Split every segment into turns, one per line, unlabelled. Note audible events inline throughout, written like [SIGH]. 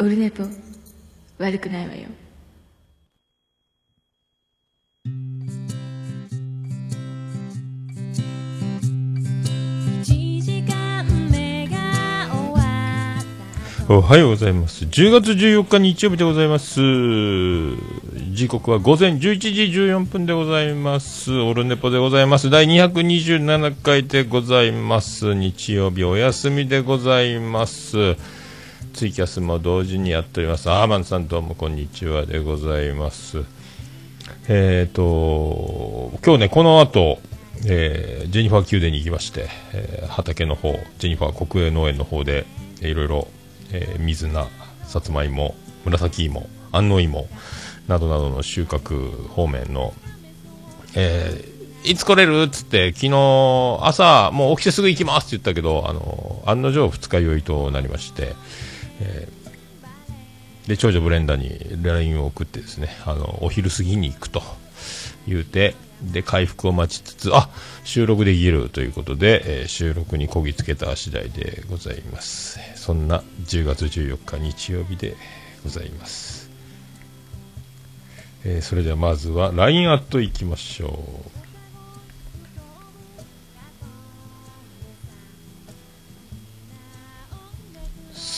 オルネポ悪くないわよ
おはようございます。10月14日日曜日でございます。時刻は午前11時14分でございます。オルネポでございます。第227回でございます。日曜日お休みでございます。ツイキャスも同時にやっております。アーマンさんどうもこんにちはでございます。えっ、と、今日ね、この後、えージェニファー宮殿に行きまして、えー畑の方、ジェニファー国営農園の方で、えーいろいろ、えー水菜、さつまいも、紫芋、安納芋などなどの収穫方面の、えーいつ来れるっつって、昨日朝、もう起きてすぐ行きますって言ったけど、あの、案の定二日酔いとなりまして、えーで、長女ブレンダーに LINE を送ってですね、あの、お昼過ぎに行くと言うて、で、回復を待ちつつ、あ収録できるということで、えー収録にこぎつけた次第でございます。そんな10月14日日曜日でございます。えーそれではまずは LINE アットいきましょう。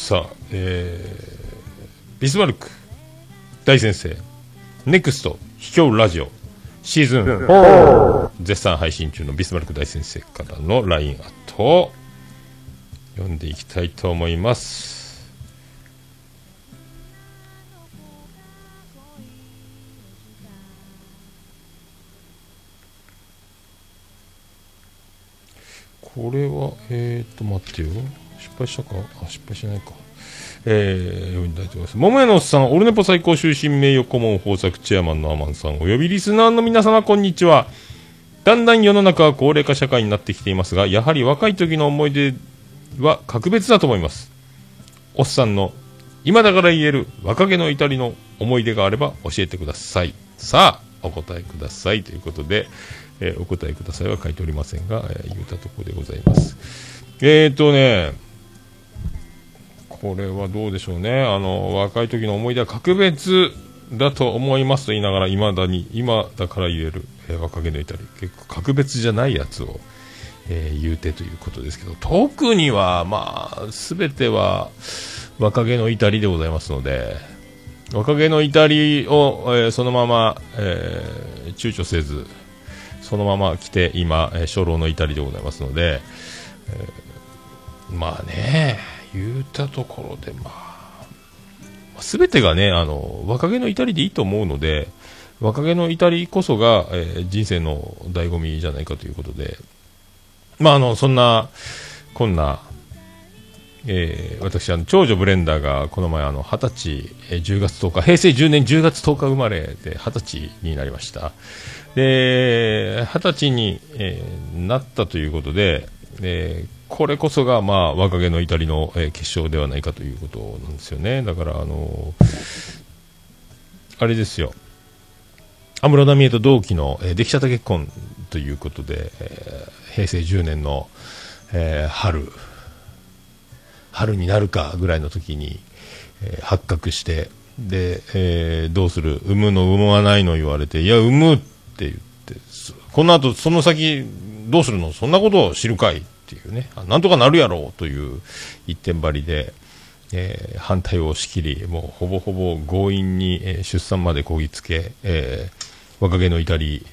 さあ、えービスマルク大先生、ネクスト秘境ラジオシーズン4絶賛配信中のビスマルク大先生からの LINE アットを読んでいきたいと思います。これは、えーと、待ってよ。失敗したか？あ、失敗しないか。えー、読んでいただきます。桃屋のおっさん、オルネポ最高終身名誉顧問豊作チェアマンのアマンさん、およびリスナーの皆様、こんにちは。だんだん世の中は高齢化社会になってきていますが、やはり若い時の思い出は格別だと思います。おっさんの、今だから言える若気の至りの思い出があれば教えてください。さあ、お答えください。ということで、えーお答えくださいは書いておりませんが、えー言うたところでございます。えーとね、これはどうでしょうね。あの、若い時の思い出は格別だと思いますと言いながら、未だに、今だから言える、えー若気の至り、結構格別じゃないやつを、えー言うてということですけど、特には、まあ、すべては若気の至りでございますので、若気の至りを、えーそのまま、えー躊躇せず、そのまま来て、今、えー初老の至りでございますので、えーまあね、言うたところで、まあ、すべてがね、あの、若気の至りでいいと思うので、若気の至りこそが、えー人生の醍醐味じゃないかということで、まあ、あの、そんな、こんな、えー私、あの、長女ブレンダーが、この前、あの、20歳、えー10月10日、平成10年10月10日生まれで、20歳になりました。で、20歳に、えーなったということで、えーこれこそが、まあ、若気の至りの、えー結晶ではないかということなんですよね。だから、あのあれですよ。安室奈美恵と同期の、えー出来たて結婚ということで、えー平成10年の、えー春、春になるかぐらいの時に、えー発覚して、で、えーどうする？産むの産まないの言われて、いや、産むって言って、この後、その先、どうするの？そんなことを知るかい？ていうね、なんとかなるやろうという一点張りで、えー反対を押し切り、もうほぼほぼ強引に、出産までこぎつけ、えー若気の至り、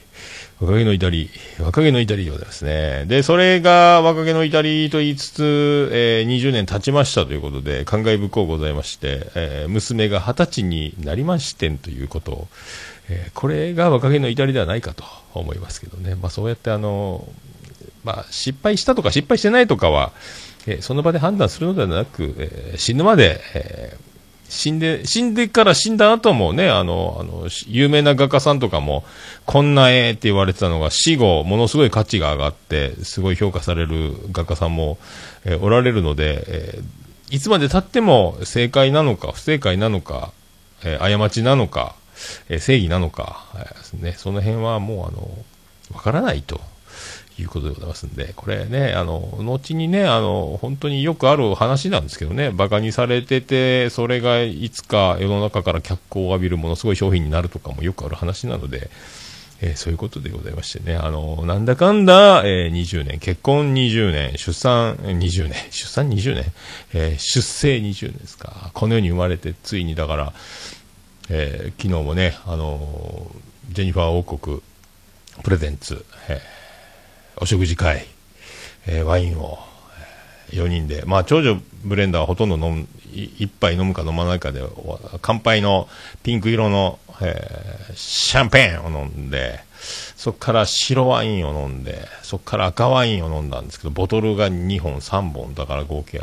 若気の至り、若気の至りでございますね。で、それが若気の至りと言いつつ、えー20年経ちましたということで、感慨深うございまして、えー娘が20歳になりましてんということを、えーこれが若気の至りではないかと思いますけどね。まあそうやってあの、まあ失敗したとか失敗してないとかは、えーその場で判断するのではなく、えー死ぬまで、えー死んで、死んでから死んだ後もね、あの、あの、有名な画家さんとかも、こんな絵って言われてたのが、死後、ものすごい価値が上がって、すごい評価される画家さんも、えーおられるので、えーいつまで経っても正解なのか、不正解なのか、えー過ちなのか、え正義なのか、えーね、その辺はもう、あの、わからないと。いうことでございますんで、これね、あの、後にね、あの、本当によくある話なんですけどね、馬鹿にされてて、それがいつか世の中から脚光を浴びるものすごい商品になるとかもよくある話なので、えー、そういうことでございましてね、あの、なんだかんだ、えー、20年、結婚20年、出産20年、出産20年、えー、出生20年ですか。この世に生まれて、ついにだから、えー、昨日もね、あのジェニファー王国、プレゼンツ、えー、お食事会、えー、ワインを、えー、4人で、まあ、長女ブレンダーはほとんど飲む、一杯飲むか飲まないかで、乾杯のピンク色の、えー、シャンペーンを飲んで、そこから白ワインを飲んで、そこから赤ワインを飲んだんですけど、ボトルが2本、3本、だから合計、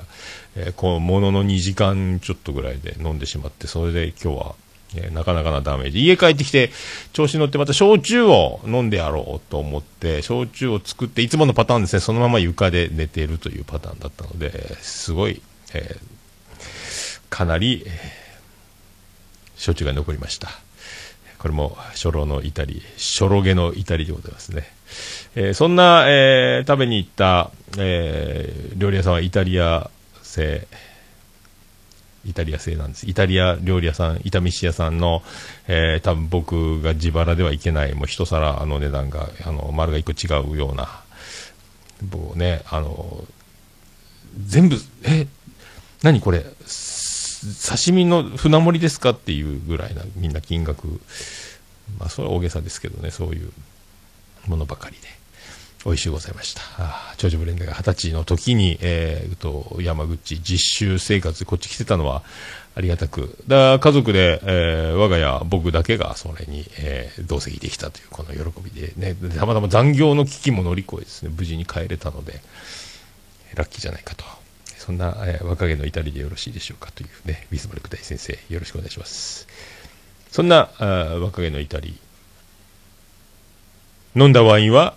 えー、こう、ものの2時間ちょっとぐらいで飲んでしまって、それで今日は、えー、なかなかなダメージ。家帰ってきて、調子に乗ってまた焼酎を飲んでやろうと思って、焼酎を作って、いつものパターンですね、そのまま床で寝ているというパターンだったので、すごい、えー、かなり、えー、焼酎が残りました。これも初老の至り、初老毛の至りでございますね。えー、そんな、えー、食べに行った、えー、料理屋さんはイタリア製、イタリア製なんです。イタリア料理屋さん、炒飯屋さんの、えー、多分僕が自腹ではいけない、もう一皿の値段が、あの、丸が一個違うような、もうね、あの、全部、え、何これ、刺身の船盛りですかっていうぐらいな、みんな金額、まあ、それは大げさですけどね、そういうものばかりで。美味しゅうございました。長女ブレンダーが二十歳の時に、えー、と、山口実習生活こっち来てたのはありがたく、だ家族で、えー、我が家、僕だけがそれに、えー、同席できたというこの喜びでね、たまたま残業の危機も乗り越えですね、無事に帰れたので、ラッキーじゃないかと。そんな、えー、若気の至りでよろしいでしょうかというね、ビスマルク大先生、よろしくお願いします。そんな、あ若気の至り、飲んだワインは、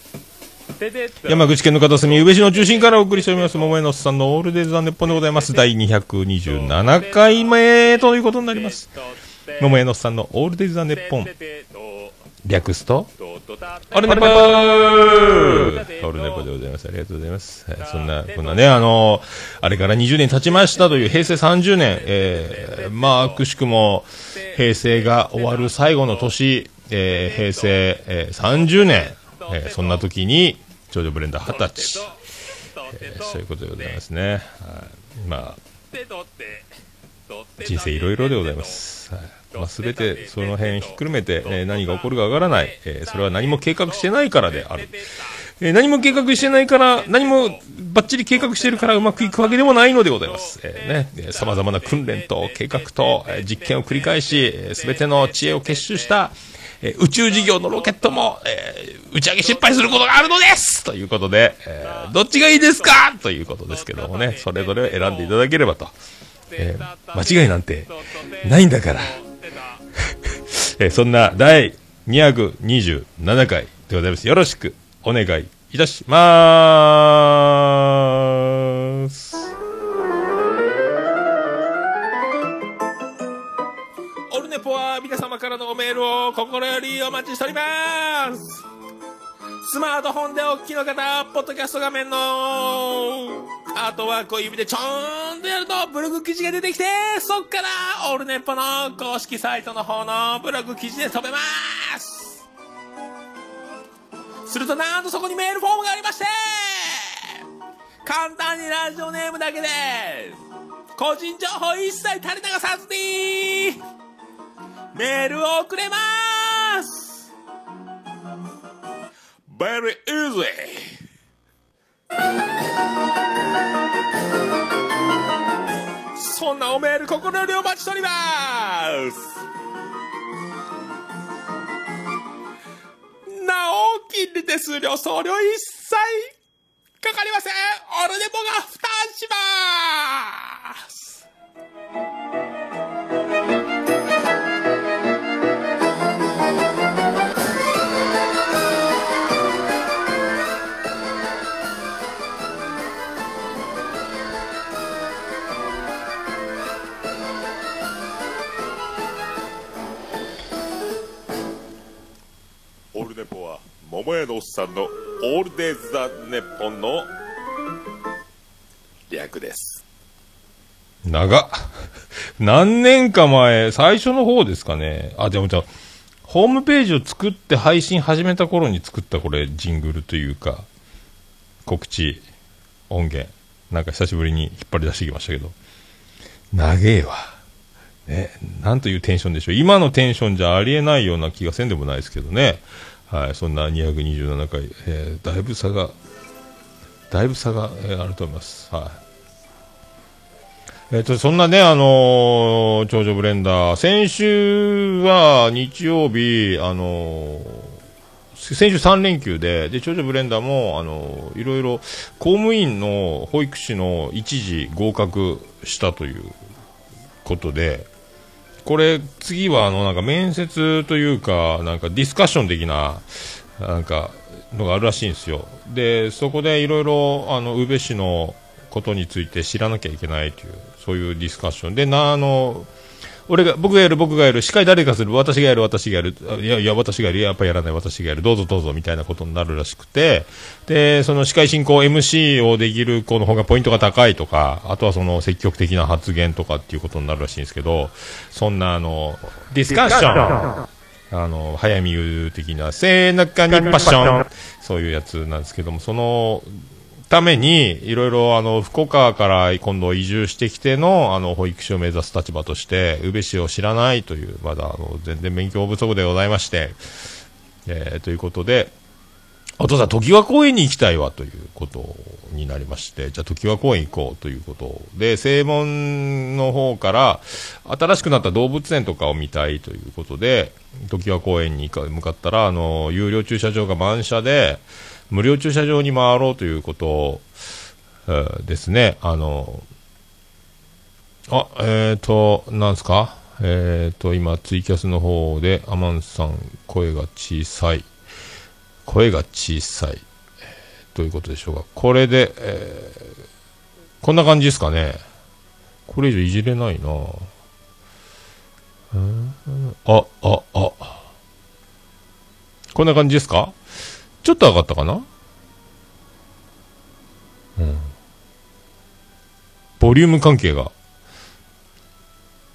山口県の片隅、宇部市の中心からお送りしております、桃江のおっさんのオールデイズ・ザ・ネッポンでございます。第227回目ということになります。桃江のおっさんのオールデイズ・ザ・ネッポン。略すと、オルネポーオルネポでございます。ありがとうございます。そんな、こんなね、あのあれから20年経ちましたという平成30年、えー、まあ、くしくも、平成が終わる最後の年、えー、平成、えー、30年、えー、そんな時に、長女ブレンダー二十歳、えー、そういうことでございますね。はい、まあ、人生いろいろでございます。はいまあ、全てその辺ひっくるめて、えー、何が起こるかわからない、えー、それは何も計画してないからである。えー、何も計画してないから、何もばっちり計画してるからうまくいくわけでもないのでございます。えー、ね、様々な訓練と計画と、えー、実験を繰り返し、す、べ、ての知恵を結集した、え宇宙事業のロケットも、えー、打ち上げ失敗することがあるのですということで、えー、どっちがいいですか？ということですけどもね、それぞれ選んでいただければと。えー、間違いなんてないんだから。[LAUGHS] えそんな第227回でございます。よろしくお願いいたします。
オルネポは皆様からのメールを心よりお待ちしております。スマートフォンでお聞きの方、ポッドキャスト画面の。アートワークを指でちょーんとやるとブログ記事が出てきて、そっからオルネポの公式サイトの方のブログ記事で飛べます。するとなんとそこにメールフォームがありまして簡単にラジオネームだけで個人情報一切垂れ流さずにメールをくれます !Very easy! そんなおメール心よりお待ちしておりますなお、金利手数料送料一切かかりませんオルネポが負担します桃屋のおっさんのオールデイズ・ザ・ネッポンの略です
長っ。[LAUGHS] 何年か前、最初の方ですかね。あ、でもじゃあホームページを作って配信始めた頃に作ったこれ、ジングルというか、告知、音源。なんか久しぶりに引っ張り出してきましたけど。長えわ。ね、なんというテンションでしょう。今のテンションじゃありえないような気がせんでもないですけどね。はい、そんな227回、えーだいぶ差が、だいぶ差が、えーあると思います。はい。えっ、と、そんなね、あのー長女ブレンダー、先週は日曜日、あのー先週3連休で、で、長女ブレンダーも、あのいろいろ、公務員の保育士の一時合格したということで、これ、次は、あの、なんか面接というか、なんかディスカッション的な、なんか、のがあるらしいんですよ。で、そこでいろいろ、あの、宇部市のことについて知らなきゃいけないという、そういうディスカッション。で、な、あの、俺が、僕がやる、僕がやる、司会誰かする、私がやる、私がやる、いや、いや、私がやる、やっぱやらない、私がやる、どうぞどうぞ、みたいなことになるらしくて、で、その司会進行 MC をできる子の方がポイントが高いとか、あとはその積極的な発言とかっていうことになるらしいんですけど、そんなあの、ディスカッション。あの、早見優的な、背中にパッション。そういうやつなんですけども、その、ために、いろいろ、あの、福岡から今度移住してきての、あの、保育士を目指す立場として、宇部市を知らないという、まだ、あの、全然勉強不足でございまして、えーということで、お父さん、常盤公園に行きたいわということになりまして、じゃあ、常盤公園行こうということで、正門の方から、新しくなった動物園とかを見たいということで、常盤公園に向かったら、あの、有料駐車場が満車で、無料駐車場に回ろうということ、ですね、あの、あ、えーと、なんですか？えーと、今、ツイキャスの方で、アマンさん、声が小さい。声が小さい。ということでしょうか？これで、えーこんな感じですかね？これ以上いじれないなあ、あ、あ。こんな感じですか？ちょっと上がったかな？うん。ボリューム関係が。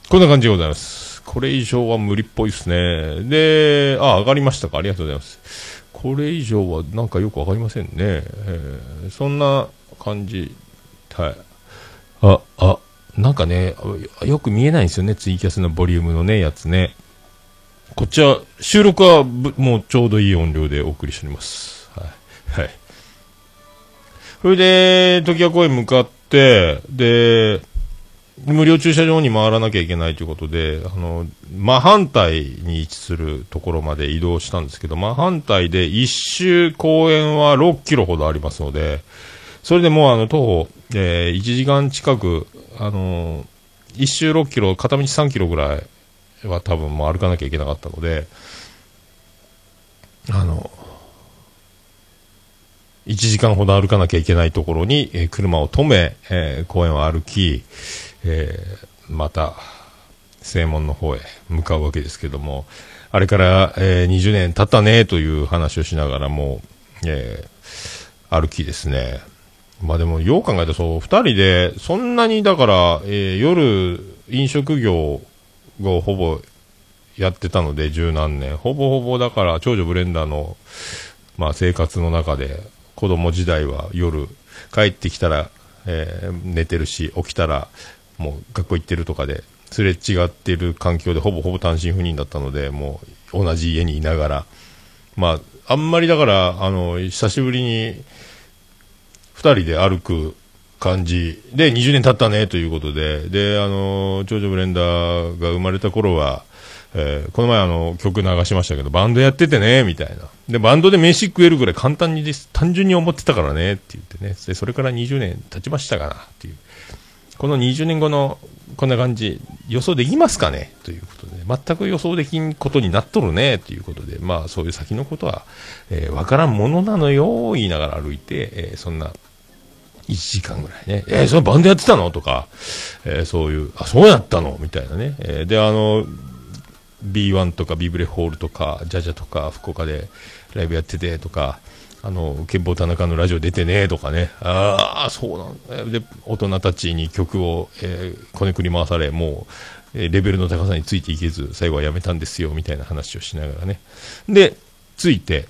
こんな感じでございます。これ以上は無理っぽいですね。で、あ、上がりましたか？ありがとうございます。これ以上はなんかよくわかりませんね。えーそんな感じ。はい。あ、あ、なんかね、よく見えないんですよね。ツイキャスのボリュームのね、やつね。こっちは、収録はもうちょうどいい音量でお送りしております。はい。はい。それで、時矢公園向かって、で、無料駐車場に回らなきゃいけないということで、あの、真反対に位置するところまで移動したんですけど、真反対で一周公園は6キロほどありますので、それでもうあの、徒歩、えー1時間近く、あの一周6キロ、片道3キロぐらいは多分もう歩かなきゃいけなかったので、あの、1時間ほど歩かなきゃいけないところに、え車を止め、えー公園を歩き、えーまた、正門の方へ向かうわけですけども、あれから、えー20年経ったねという話をしながらも、え歩きですね。まあでも、よう考えたらそう、二人で、そんなに、だから、え夜、飲食業をほぼやってたので、十何年。ほぼほぼ、だから、長女ブレンダーの、まあ、生活の中で、子供時代は夜、帰ってきたら、えー寝てるし、起きたら、もう学校行ってるとかで、すれ違ってる環境で、ほぼほぼ単身赴任だったので、もう、同じ家にいながら、まあ、あんまりだから、あの、久しぶりに、二人で歩く感じ。で、20年経ったね、ということで、で、あの、長女ブレンダーが生まれた頃は、えーこの前あの、曲流しましたけど、バンドやっててね、みたいな。で、バンドで飯食えるぐらい簡単にです、単純に思ってたからね、って言ってね。で、それから20年経ちましたかな、っていう。この20年後のこんな感じ、予想できますかねということで、全く予想できんことになっとるねということで、まあそういう先のことは、えー、わからんものなのよ、言いながら歩いて、えー、そんな、1時間ぐらいね、えー、それバンドやってたの？とか、えー、そういう、あ、そうやったの？みたいなね。えー、で、あの、B1 とかビブレホールとか、ジャジャとか、福岡でライブやっててとか、あの、憲法田中のラジオ出てねとかね、ああ、そうなんだ。で、大人たちに曲を、えー、こねくり回され、もう、レベルの高さについていけず、最後はやめたんですよ、みたいな話をしながらね。で、ついて、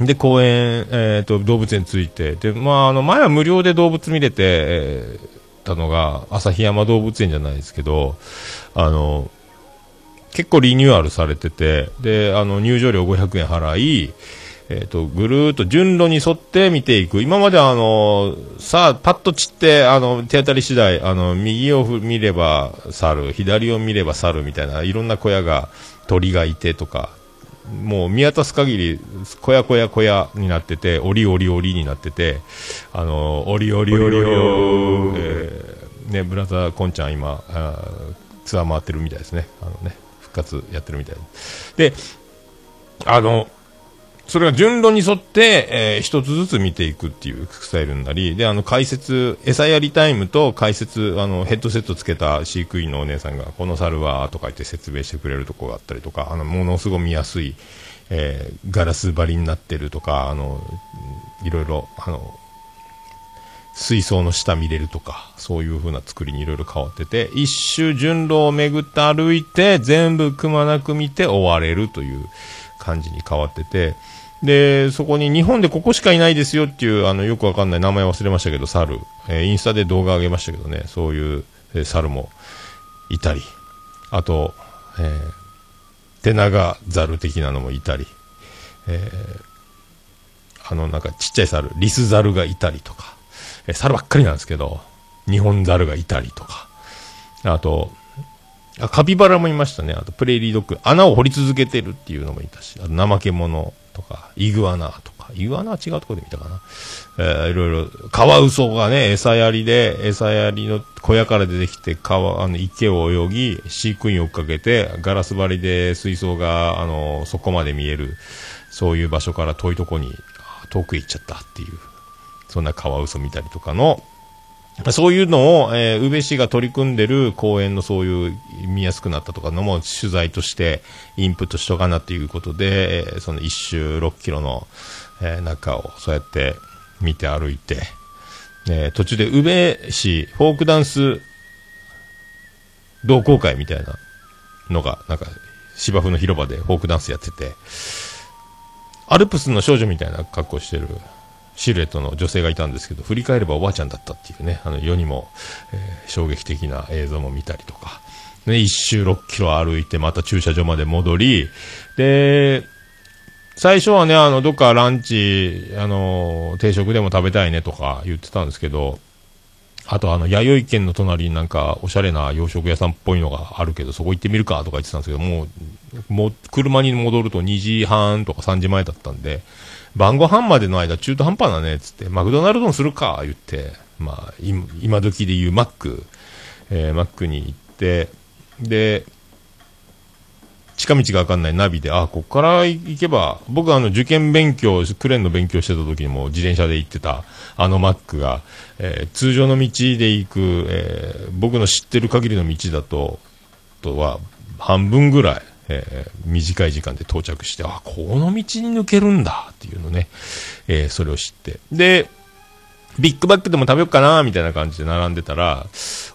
で、公園、えっ、ー、と、動物園ついて、で、まあ、あの、前は無料で動物見れて、えー、たのが、旭山動物園じゃないですけど、あの、結構リニューアルされてて、で、あの、入場料500円払い、えっ、ー、と、ぐるーっと順路に沿って見ていく。今まであの、さあ、パッと散って、あの、手当たり次第、あの、右を見れば猿、左を見れば猿みたいな、いろんな小屋が、鳥がいてとか、もう見渡す限り、小屋小屋小屋になってて、おりおりおりになってて、あの、おりおりおりおり、えー、ね、ブラザーコンちゃん今、ツアー回ってるみたいですね。あのね、復活やってるみたいで。で、あの、それが順路に沿って、えー、一つずつ見ていくっていうスタイルになり、で、あの、解説、餌やりタイムと解説、あの、ヘッドセットつけた飼育員のお姉さんが、この猿は、とか言って説明してくれるとこがあったりとか、あの、ものすごく見やすい、えー、ガラス張りになってるとか、あの、いろいろ、あの、水槽の下見れるとか、そういう風な作りにいろいろ変わってて、一周順路を巡って歩いて、全部くまなく見て終われるという感じに変わってて、で、そこに日本でここしかいないですよっていう、あの、よくわかんない名前忘れましたけど、猿。えー、インスタで動画上げましたけどね、そういう、えー、猿もいたり、あと、えー、手長猿的なのもいたり、えー、あの、なんかちっちゃい猿、リス猿がいたりとか、えー、猿ばっかりなんですけど、日本猿がいたりとか、あと、あカピバラもいましたね。あと、プレーリードッグ。穴を掘り続けてるっていうのもいたし、あと、怠け者とか、イグアナとか、イグアナは違うところで見たかな。えー、いろいろ、カワウソがね、餌やりで、餌やりの小屋から出てきて、川、あの、池を泳ぎ、飼育員を追っかけて、ガラス張りで水槽が、あの、そこまで見える、そういう場所から遠いとこに、遠く行っちゃったっていう、そんなカワウソ見たりとかの、そういうのを、えー、宇部市が取り組んでる公園のそういう見やすくなったとかのも取材としてインプットしとかなっていうことで、えー、その一周6キロの、えー、中をそうやって見て歩いて、えー、途中で宇部市フォークダンス同好会みたいなのが、なんか芝生の広場でフォークダンスやってて、アルプスの少女みたいな格好してるシルエットの女性がいたんですけど、振り返ればおばあちゃんだったっていうね、あの世にも、えー、衝撃的な映像も見たりとか、ね、一周6キロ歩いて、また駐車場まで戻り、で、最初はね、あの、どっかランチ、あの、定食でも食べたいねとか言ってたんですけど、あとあの、弥生県の隣になんか、おしゃれな洋食屋さんっぽいのがあるけど、そこ行ってみるかとか言ってたんですけど、もう、もう、車に戻ると2時半とか3時前だったんで、晩ご飯までの間中途半端だねっ、つって、マクドナルドにするか、言って、まあ、今時で言うマック、えー、マックに行って、で、近道がわかんないナビで、あ、こっから行けば、僕あの受験勉強、クレーンの勉強してた時にも自転車で行ってた、あのマックが、えー、通常の道で行く、えー、僕の知ってる限りの道だと、とは、半分ぐらい、えー、短い時間で到着して、あ、この道に抜けるんだっていうのね、えー、それを知って。で、ビッグバックでも食べようかなみたいな感じで並んでたら、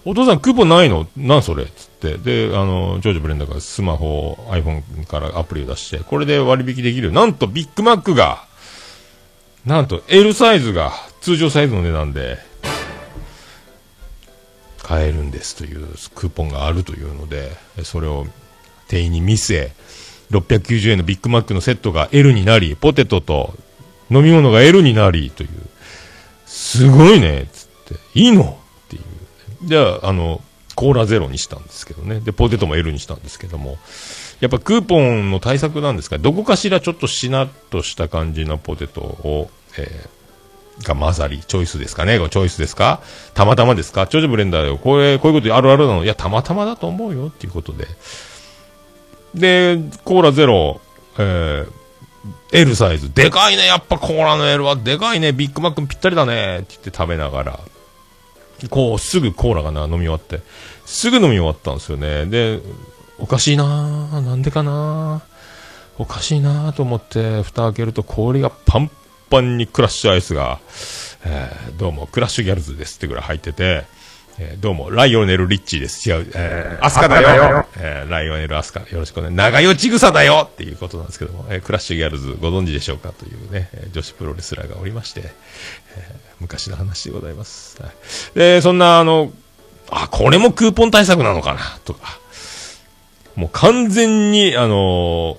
お父さんクーポンないの？なんそれ？つって。で、あの、ジョージブレンダーがスマホ、iPhone からアプリを出して、これで割引できる。なんとビッグマックが、なんと L サイズが通常サイズの値段で、買えるんですというクーポンがあるというので、それを店員に見せ、690円のビッグマックのセットが L になり、ポテトと飲み物が L になりという、すごいね、つって、いいの？っていう。じゃあ、あの、コーラゼロにしたんですけどね。で、ポテトも L にしたんですけども、やっぱクーポンの対策なんですか？どこかしらちょっとしなっとした感じのポテトを、えー、が混ざり、チョイスですかね？チョイスですか？たまたまですか？長女ブレンダーよ。これ、こういうことあるあるなの？いや、たまたまだと思うよ。っていうことで。で、コーラゼロ、えー、L サイズ。でかいね、やっぱコーラの L は。でかいね、ビッグマックぴったりだね、って言って食べながら、こう、すぐコーラがな、飲み終わって、すぐ飲み終わったんですよね。で、おかしいなぁ、なんでかな。おかしいなぁと思って、蓋開けると氷がパンパンにクラッシュアイスが、えー、どうも、クラッシュギャルズですってぐらい入ってて、えー、どうも、ライオネル・リッチーです。違う、えー、アスカだよ。えー、ライオネル・アスカ。よろしくね。長与千草だよっていうことなんですけども、えー、クラッシュギャルズご存知でしょうかというね、女子プロレスラーがおりまして、えー、昔の話でございます。はい、で、そんな、あの、あ、これもクーポン対策なのかな、とか。もう完全に、あのー、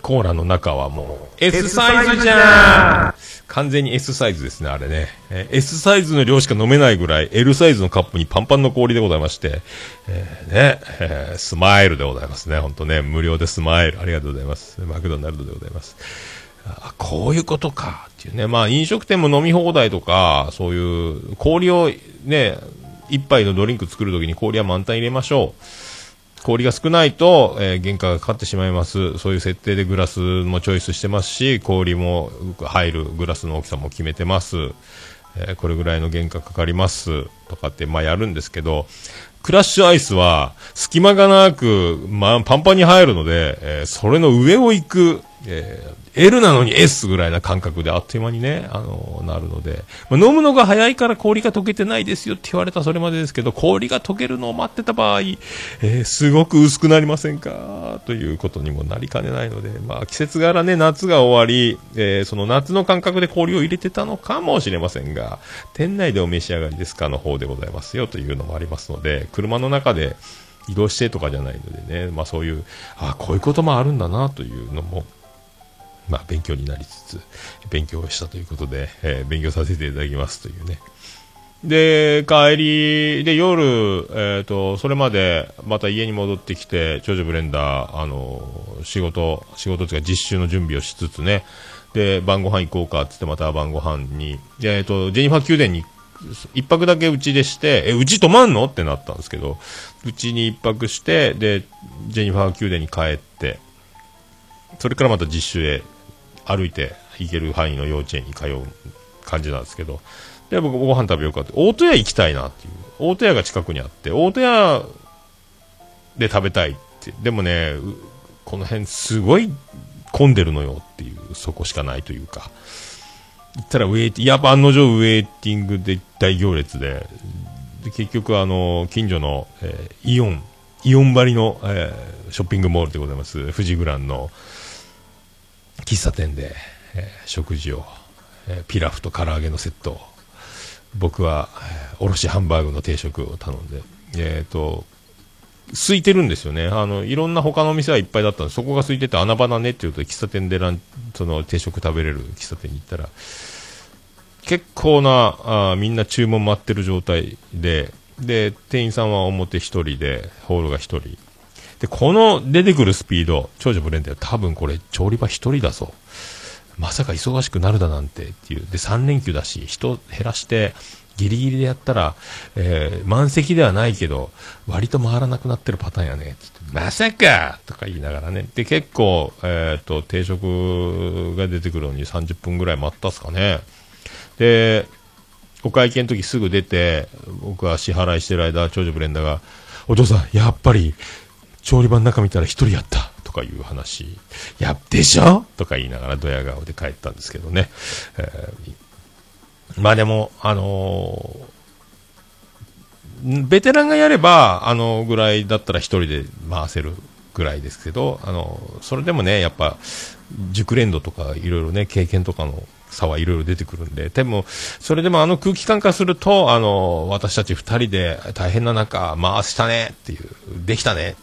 コーラの中はもう、S サイズじゃん完全に S サイズですね、あれね。えー、S サイズの量しか飲めないぐらい、L サイズのカップにパンパンの氷でございまして、えー、ね、えー、スマイルでございますね。ほんとね、無料でスマイル。ありがとうございます。マクドナルドでございます。あ、こういうことか、っていうね。まあ、飲食店も飲み放題とか、そういう氷をね、一杯のドリンク作るときに氷は満タン入れましょう。氷が少ないと、えー、原価がかかってしまいます。そういう設定でグラスもチョイスしてますし、氷も入るグラスの大きさも決めてます。えー、これぐらいの原価かかります。とかって、まあやるんですけど、クラッシュアイスは隙間がなく、まあ、パンパンに入るので、えー、それの上を行く、え、L なのに S ぐらいな感覚であっという間にね、あの、なるので、まあ、飲むのが早いから氷が溶けてないですよって言われたそれまでですけど、氷が溶けるのを待ってた場合、えー、すごく薄くなりませんか？ということにもなりかねないので、まあ、季節柄ね、夏が終わり、えー、その夏の感覚で氷を入れてたのかもしれませんが、店内でお召し上がりですかの方でございますよというのもありますので、車の中で移動してとかじゃないのでね、まあそういう、あこういうこともあるんだなというのも、まあ、勉強になりつつ、勉強したということで、えー、勉強させていただきますというね。で、帰り、で、夜、えっ、ー、と、それまで、また家に戻ってきて、長女ブレンダー、あの、仕事、仕事というか実習の準備をしつつね、で、晩ご飯行こうかっ、つってまた晩ご飯に、えっ、ー、と、ジェニファー宮殿に、一泊だけうちでして、え、うち泊まんの？ってなったんですけど、うちに一泊して、で、ジェニファー宮殿に帰って、それからまた実習へ歩いて行ける範囲の幼稚園に通う感じなんですけど、で、僕ご飯食べようかって、大戸屋行きたいなっていう。大戸屋が近くにあって、大戸屋で食べたいって。でもね、この辺すごい混んでるのよっていう、そこしかないというか。行ったらウェイティやっぱ案の定ウェイティングで大行列で、で結局あの、近所の、えー、イオン、イオン張りの、えー、ショッピングモールでございます、富士グランの、喫茶店で、えー、食事を、えー、ピラフと唐揚げのセット僕は、おろしハンバーグの定食を頼んで、えっ、ー、と、空いてるんですよね。あの、いろんな他の店はいっぱいだったんで、そこが空いてて穴場だねっていうと、喫茶店でラン、その定食食べれる喫茶店に行ったら、結構な、あみんな注文待ってる状態で、で、店員さんは表一人で、ホールが一人。で、この出てくるスピード、長女ブレンダー多分これ調理場一人だぞ。まさか忙しくなるだなんてっていう。で、3連休だし、人減らして、ギリギリでやったら、えー、満席ではないけど、割と回らなくなってるパターンやね。まさかとか言いながらね。で、結構、えっ、ー、と、定食が出てくるのに30分ぐらい待ったっすかね。で、お会計の時すぐ出て、僕は支払いしてる間、長女ブレンダーが、お父さん、やっぱり、調理場の中見たら一人やった。とかいう話、や、でしょ？とか言いながらドヤ顔で帰ったんですけどね。えー、まあでも、あのー、ベテランがやれば、あのぐらいだったら一人で回せるぐらいですけど、あのそれでもね、やっぱ、熟練度とかいろいろね、経験とかの差はいろいろ出てくるんで、でも、それでもあの空気感化すると、あの、私たち二人で大変な中、回したねっていう、できたね。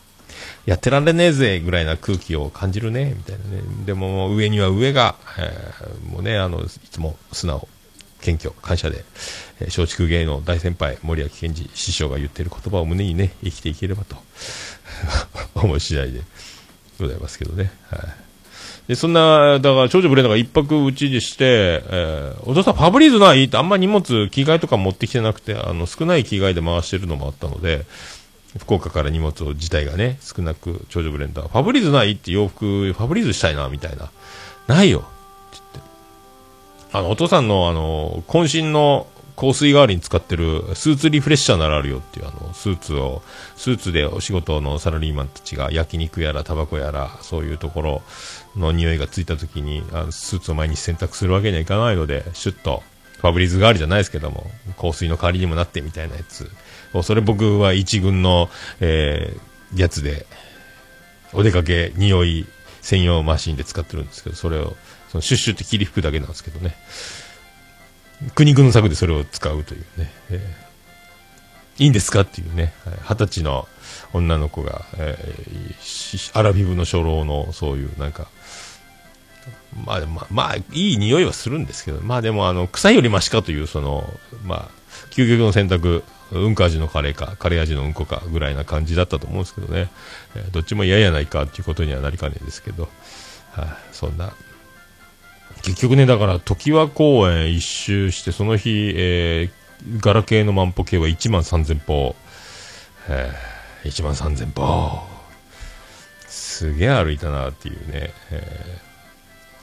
やってられねえぜぐらいな空気を感じるねみたいなね。でも上には上が、えー、もうねあのいつも素直謙虚感謝で松竹芸能大先輩森脇健児師匠が言ってる言葉を胸にね生きていければと [LAUGHS] 思う次第でございますけどね、はい、で、そんな、だから、長女ブレンダーが一泊うちでして、えーお父さんファブリーズない？ってあんま荷物、着替えとか持ってきてなくて、あの、少ない着替えで回してるのもあったので、福岡から荷物を自体がね、少なく、長女ブレンダー、ファブリーズないって洋服、ファブリーズしたいな、みたいな。ないよって言って。あの、お父さんの、あの、渾身の香水代わりに使ってるスーツリフレッシャーならあるよっていう、あの、スーツを、スーツでお仕事のサラリーマンたちが焼肉やらタバコやら、そういうところの匂いがついた時に、あのスーツを毎日洗濯するわけにはいかないので、シュッと、ファブリーズ代わりじゃないですけども、香水の代わりにもなってみたいなやつ。それ僕は一軍の、えー、やつで、お出かけ匂い専用マシンで使ってるんですけど、それを、そのシュッシュって霧吹くだけなんですけどね。国軍の策でそれを使うというね。えーいいんですかっていうね。二十歳の女の子が、えーアラビブの初老のそういうなんか、まあ、まあ、まあ、いい匂いはするんですけど、まあでも、あの、臭いよりマシかという、その、まあ、究極の選択、うんこ味のカレーか、カレー味のうんこかぐらいな感じだったと思うんですけどね。えーどっちも嫌やないかっていうことにはなりかねえですけど、はい、そんな。結局ね、だから、常盤公園一周して、その日、えーガラケーの万歩計は1万3000歩、えー、1万3000歩。すげえ歩いたなっていうね、えー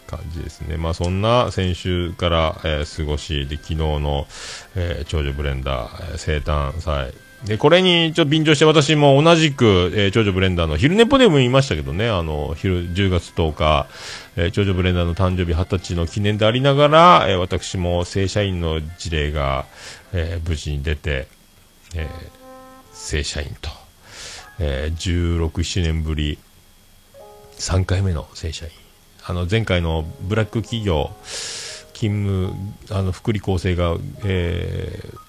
感じですね。まあそんな先週から、えー過ごし、で、昨日の、えー長女ブレンダー、えー生誕祭。で、これにちょっと便乗して私も同じく、えー長女ブレンダーの昼寝ポでも言いましたけどね、あの、昼、10月10日、えー長女ブレンダーの誕生日20歳の記念でありながら、えー私も正社員の辞令が、えー無事に出て、えー正社員と、えー16、7年ぶり、3回目の正社員。あの、前回のブラック企業、勤務、あの、福利厚生が、えー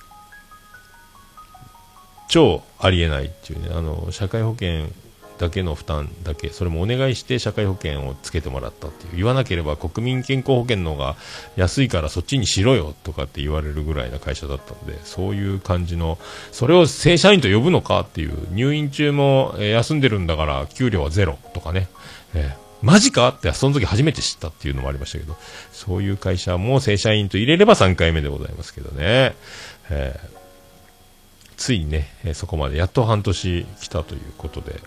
超ありえないっていうね、あの、社会保険だけの負担だけ、それもお願いして社会保険をつけてもらったっていう、言わなければ国民健康保険の方が安いからそっちにしろよとかって言われるぐらいな会社だったので、そういう感じの、それを正社員と呼ぶのかっていう、入院中も、休んでるんだから給料はゼロとかね、えーマジか？ってその時初めて知ったっていうのもありましたけど、そういう会社も正社員と入れれば3回目でございますけどね。えーついにね、えそこまでやっと半年来たということで、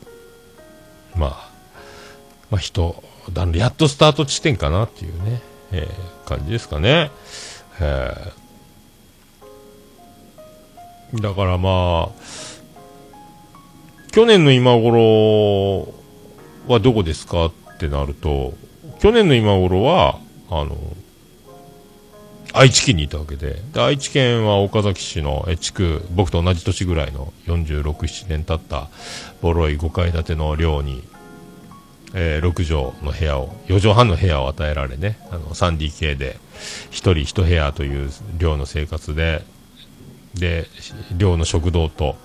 まあ、まあ、人、段やっとスタート地点かなっていうね、えー感じですかね。えーだからまあ、去年の今頃はどこですか？っってなると、去年の今頃は、あの、愛知県にいたわけで、で愛知県は岡崎市のえ地区、僕と同じ年ぐらいの46、7年経ったボロい5階建ての寮に、えー6畳の部屋を、4畳半の部屋を与えられね、あの 3DK で、1人1部屋という寮の生活で、で、寮の食堂と、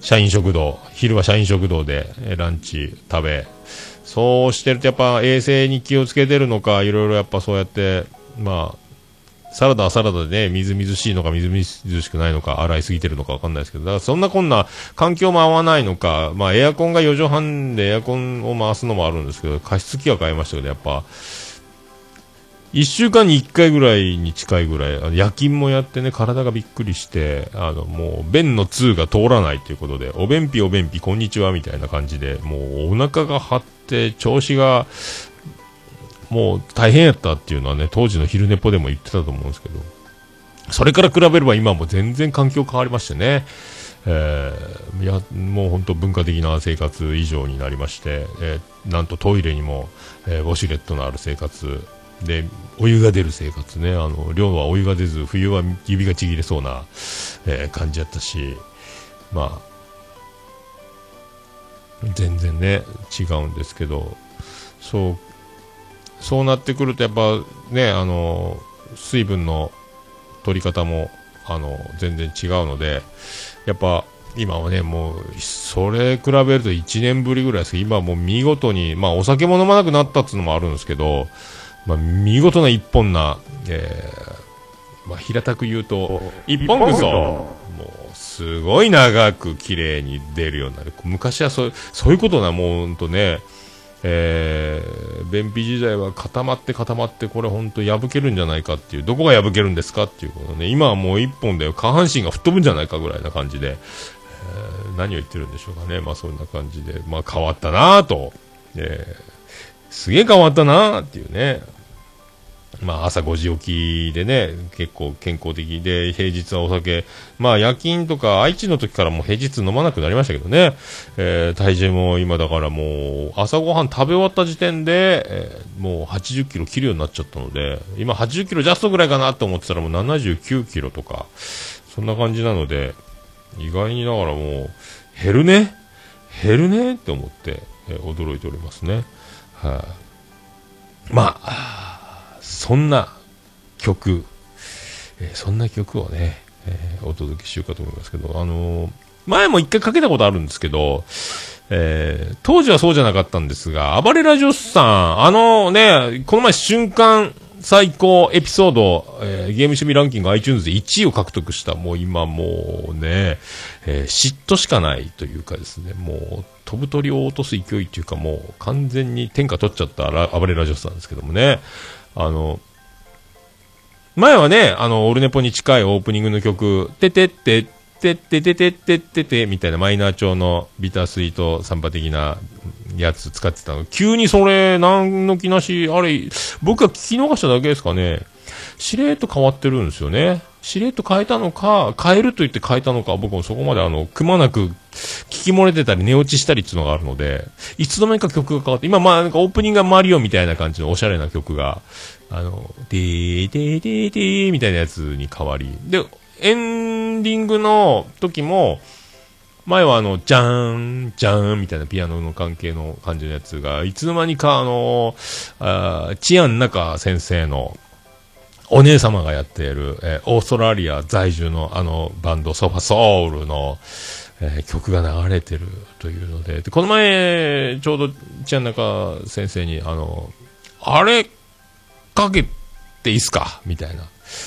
社員食堂、昼は社員食堂でランチ食べ、そうしてるとやっぱ衛生に気をつけてるのか、いろいろやっぱそうやって、まあ、サラダはサラダでね、みずみずしいのかみずみずしくないのか、洗いすぎてるのかわかんないですけど、だからそんなこんな環境も合わないのか、まあエアコンが4畳半でエアコンを回すのもあるんですけど、加湿器は買いましたけど、やっぱ、1週間に1回ぐらいに近いぐらい、あの夜勤もやってね、体がびっくりして、あの、もう、便の通が通らないということで、お便秘お便秘、こんにちは、みたいな感じで、もう、お腹が張って、調子が、もう、大変やったっていうのはね、当時の昼寝ぽでも言ってたと思うんですけど、それから比べれば今も全然環境変わりましてね、えーいやもう本当文化的な生活以上になりまして、えーなんとトイレにも、えーウォシュレットのある生活でお湯が出る生活ね。あの量はお湯が出ず冬は指がちぎれそうな、えー感じやったし。まあ全然ね違うんですけどそうそうなってくるとやっぱねあの水分の取り方もあの全然違うのでやっぱ今はねもうそれ比べると1年ぶりぐらいですけど今はもう見事にまあお酒も飲まなくなったっていうのもあるんですけど、まあ、見事な一本な、えーまあ、平たく言うと一本ぐそすごい長く綺麗に出るようになる。昔はそうそういうことなもうほんとね。えー、便秘時代は固まって固まってこれ本当破けるんじゃないかっていう。どこが破けるんですかっていうことね。今はもう一本で下半身が吹っ飛ぶんじゃないかぐらいな感じで、えー、何を言ってるんでしょうかね。まあそんな感じで。まあ変わったなぁと、えー、すげえ変わったなぁっていうね。まあ、朝5時起きでね、結構健康的で、平日はお酒、まあ、夜勤とか愛知の時からも平日飲まなくなりましたけどね、えー、体重も今だからもう、朝ごはん食べ終わった時点で、えー、もう80キロ切るようになっちゃったので、今80キロジャストぐらいかなと思ってたらもう79キロとか、そんな感じなので、意外にだからもう、減るね？減るね？って思って、えー、驚いておりますね。はい、あ、まあ、そんな曲、えー、そんな曲をね、えー、お届けしようかと思いますけど、あのー、前も一回かけたことあるんですけど、えー、当時はそうじゃなかったんですが、暴れラジオスさん、あのね、この前瞬間最高エピソード、えー、ゲーム趣味ランキング iTunes で1位を獲得した、もう今もうね、えー、嫉妬しかないというかですね、もう飛ぶ鳥を落とす勢いというかもう完全に天下取っちゃった暴れラジオスさんですけどもね、あの、前はね、あの、オルネポに近いオープニングの曲、ててっててててててててみたいなマイナー調のビタースイートサンバ的なやつ使ってたの。急にそれ、なんの気なし、あれ、僕が聞き逃しただけですかね。しれっと変わってるんですよね。しれっと変えたのか、変えると言って変えたのか、僕もそこまであの、くまなくき漏れてたり寝落ちしたりっていうのがあるので、いつの間にか曲が変わって、今まあなんかオープニングがマリオみたいな感じのおしゃれな曲が、あの、でーでーでーでーみたいなやつに変わり、で、エンディングの時も、前はあの、じゃーん、じゃーんみたいなピアノの関係の感じのやつが、いつの間にかあの、あチアン中先生の、お姉様がやっている、えー、オーストラリア在住のあのバンド、ソファソウルの、えー、曲が流れてるというので、でこの前、ちょうど、ちゃん中先生に、あの、あれ、かけていいっすか？みたいな。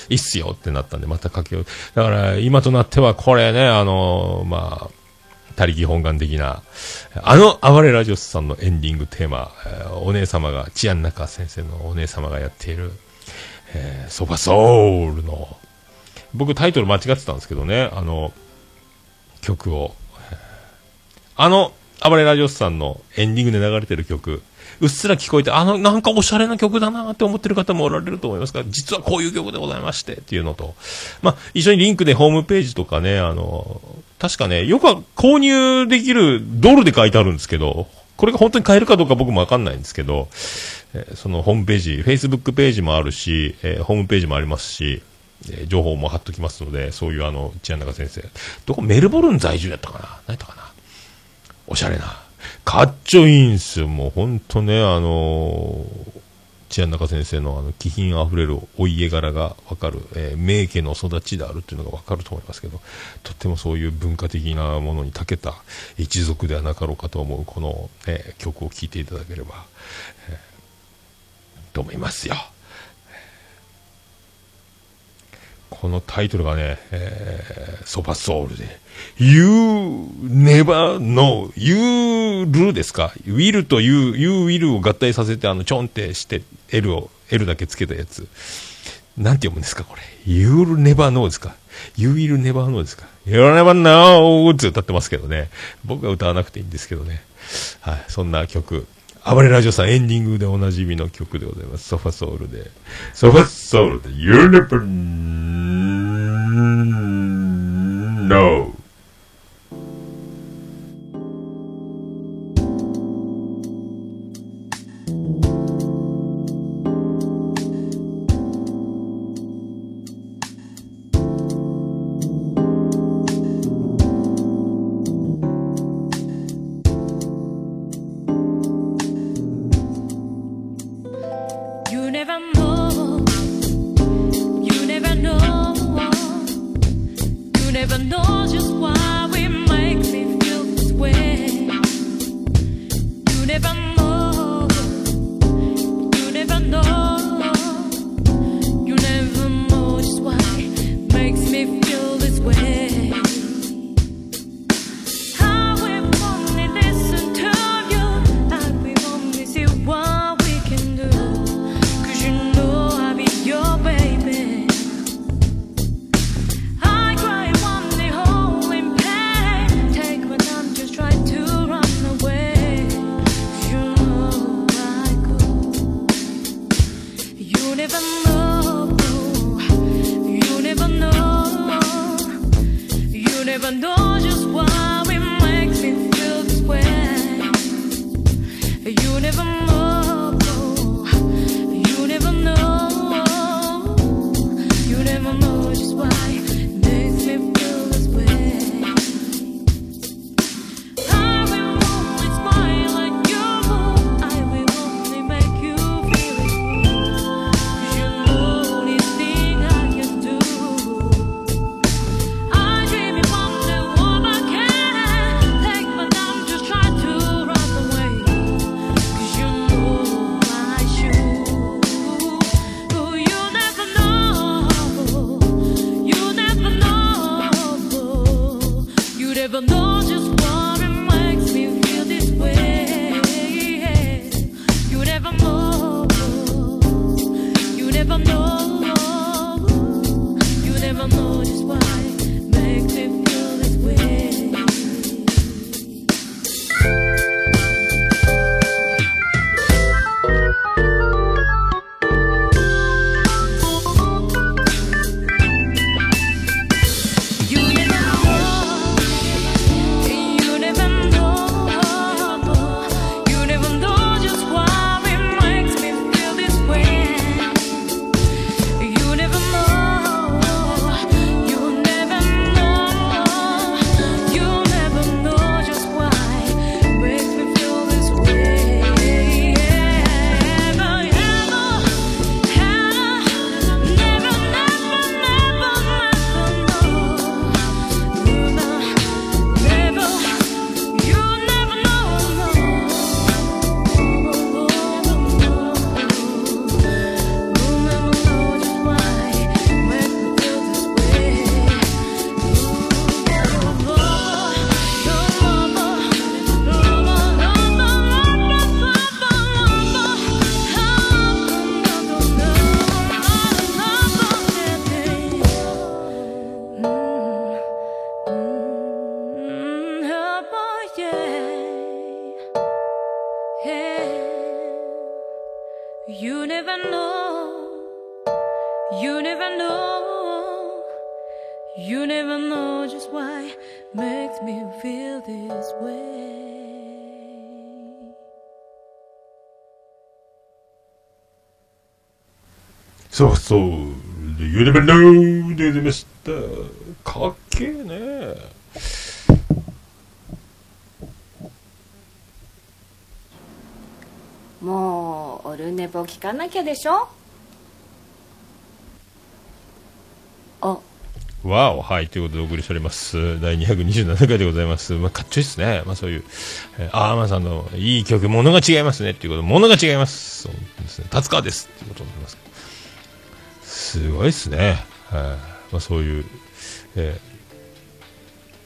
いいっすよってなったんで、またかけよう。だから、今となっては、これね、あの、まあ、他力本願的な、あの、暴れラジオスさんのエンディングテーマ、えー、お姉様が、治安中先生のお姉様がやっている、えー、ソファソウルの、僕タイトル間違ってたんですけどね、あの、曲を、あの、暴れラジオスさんのエンディングで流れてる曲、うっすら聞こえて、あの、なんかおしゃれな曲だなって思ってる方もおられると思いますが、実はこういう曲でございましてっていうのと、まあ、一緒にリンクでホームページとかね、あの、確かね、よくは購入できるドルで書いてあるんですけど、これが本当に買えるかどうか僕もわかんないんですけど、えー、そのホームページ、Facebook ページもあるし、えー、ホームページもありますし、えー、情報も貼っときますので、そういうあの、千谷中先生。どこ、メルボルン在住やったかな？何やったかな？おしゃれな。かっちょいいんすよ。もうほんとね、あのー、千谷中先生のあの気品あふれるお家柄がわかる、えー、名家の育ちであるっていうのがわかると思いますけど、とってもそういう文化的なものに長けた一族ではなかろうかと思うこの、え、曲を聴いていただければ、えー、と思いますよ。このタイトルがね、えー、ソファソウルで、You never know, You will ですか ?will と You, You will を合体させて、あの、ちょんってして、L を、L だけつけたやつ。なんて読むんですかこれ？You'll never know ですか ?You will never know ですか ?You'll never know って歌ってますけどね。僕が歌わなくていいんですけどね。はい、そんな曲。暴れラジオさんエンディングでおなじみの曲でございます。ソファソウルで。ソファソウルで You never know. そうそう。You never know でました。かっけえね。
もうオルネポ聞かなきゃでしょあ
わお、はい、ということでお送りしております。第227回でございます。まあ、かっちょいいですね。まあ、そういう、えー、あーまさんのいい曲、ものが違いますね。っていうことで、ものが違います。そうですね。達川です。っていうことになります。すごいですね。はいまあ、そういう、えー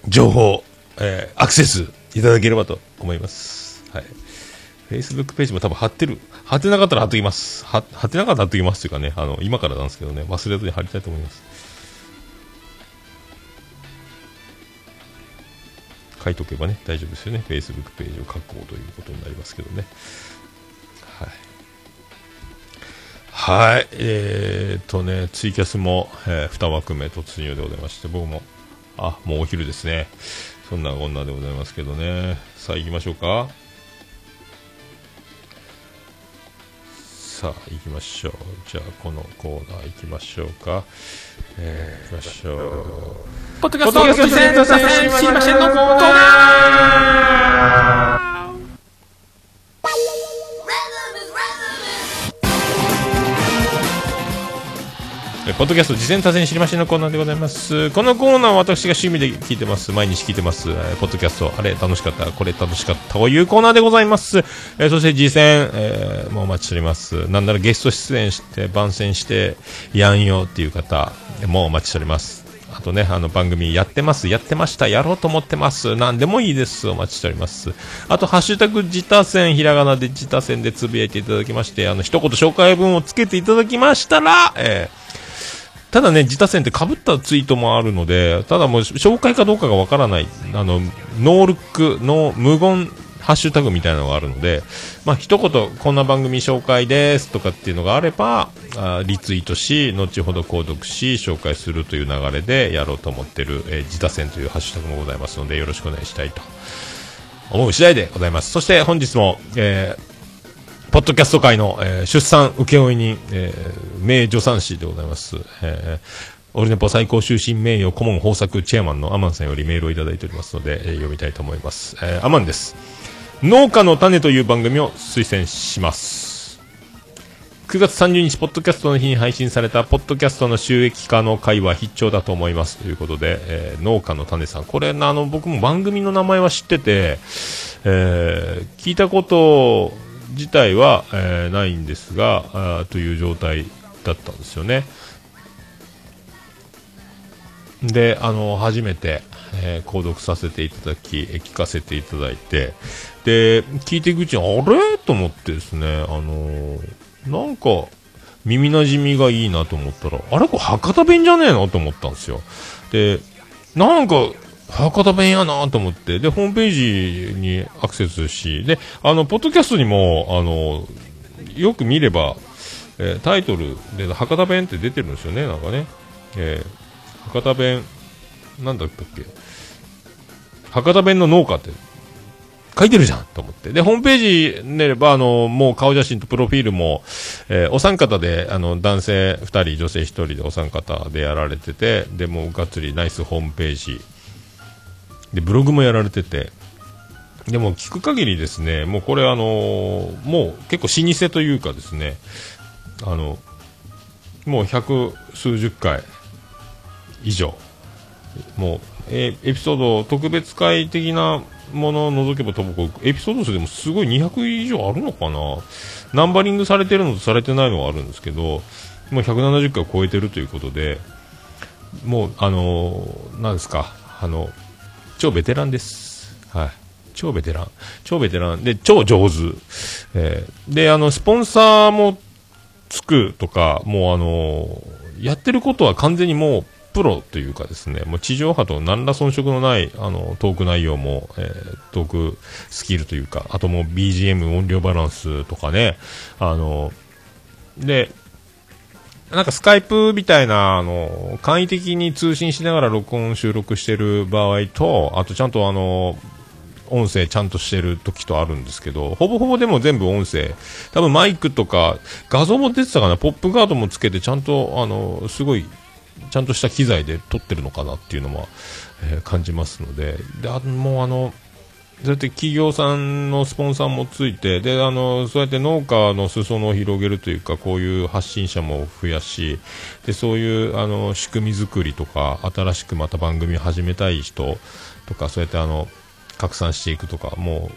情報、えーアクセスいただければと思います。はい。Facebook ページも多分貼ってる。貼ってなかったら貼っときます。貼貼ってなかったら貼っときますというかね、あの、今からなんですけどね、忘れずに貼りたいと思います。書いとけばね、大丈夫ですよね。Facebook ページを書こうということになりますけどね。はい。はい。えー、っとね、ツイキャスも、え2枠目突入でございまして、僕も、あ、もうお昼ですね。そんなこんなでございますけどね。さあ行きましょうか。さあ行きましょう。じゃあこのコーナー行きましょうか。えー、行きましょう。
ポッドキャストの知りませんのコーナー
ポッドキャスト事前多戦知りませんのコーナーでございます。このコーナーは私が趣味で聞いてます。毎日聞いてます。えーポッドキャスト、あれ楽しかった、これ楽しかったというコーナーでございます。えーそして次戦、えーもうお待ちしております。なんならゲスト出演して、番宣して、やんよっていう方、もうお待ちしております。あとね、あの番組やってます、やってました、やろうと思ってます、なんでもいいです、お待ちしております。あと、ハッシュタグ自他戦、ひらがなで自他戦でつぶやいていただきまして、あの、一言紹介文をつけていただきましたら、えーただね、自他戦って被ったツイートもあるので、ただもう紹介かどうかがわからない、あの、ノールック、ノー、無言、ハッシュタグみたいなのがあるので、まあ、一言、こんな番組紹介ですとかっていうのがあれば、あリツイートし、後ほど購読し、紹介するという流れでやろうと思ってる、えー自他戦というハッシュタグもございますので、よろしくお願いしたいと思う次第でございます。そして本日も、えーポッドキャスト界の、えー出産請負人、えー名助産師でございます。えーオルネポ最高終身名誉顧問豊作チェアマンのアマンさんよりメールをいただいておりますので、えー読みたいと思います。えーアマンです。農家の種という番組を推薦します。9月30日、ポッドキャストの日に配信された、ポッドキャストの収益化の会は必聴だと思います。ということで、えー農家の種さん。これ、あの、僕も番組の名前は知ってて、えー聞いたこと自体は、えーないんですが、あという状態だったんですよね。で、あの、初めて、えー購読させていただき、え聞かせていただいて、で、聞いていくうちに、あれ？と思ってですね、あのーなんか、耳なじみがいいなと思ったら、あれ？これ博多弁じゃねえの？と思ったんですよ。で、なんか、博多弁やなと思って、で、ホームページにアクセスし、で、あの、ポッドキャストにも、あの、よく見れば、えータイトルで博多弁って出てるんですよね、なんかね。えー博多弁、なんだったっけ博多弁の農家って書いてるじゃんと思って。で、ホームページ寝れば、あの、もう顔写真とプロフィールも、えーお三方で、あの、男性二人、女性一人でお三方でやられてて、で、もうがっつりナイスホームページ。で、ブログもやられてて、でも聞く限りですね、もうこれあのもう結構老舗というかですね、あの、もう百数十回以上、もう、えエピソード、特別会的なものを除けば、多分こエピソード数でもすごい200以上あるのかな。ナンバリングされてるのとされてないのがあるんですけど、もう170回を超えてるということで、もう、あのーなんですか、あの、超ベテランです。はい。超ベテラン。超ベテラン。で、超上手。えーで、あの、スポンサーもつくとか、もうあのーやってることは完全にもう、プロというかですね、もう地上波と何ら遜色のない、あの、トーク内容も、えートークスキルというか、あともう BGM 音量バランスとかね、あの、で、なんかスカイプみたいな、あの、簡易的に通信しながら録音収録してる場合と、あとちゃんとあの、音声ちゃんとしてる時とあるんですけど、ほぼほぼでも全部音声。多分マイクとか、画像も出てたかな、ポップガードもつけてちゃんと、あの、すごい、ちゃんとした機材で撮ってるのかなっていうのも、えー感じますので、で、あもうあの、そうやって企業さんのスポンサーもついて、で、あの、そうやって農家の裾野を広げるというか、こういう発信者も増やし、で、そういう、あの、仕組み作りとか、新しくまた番組始めたい人とか、そうやってあの、拡散していくとか、も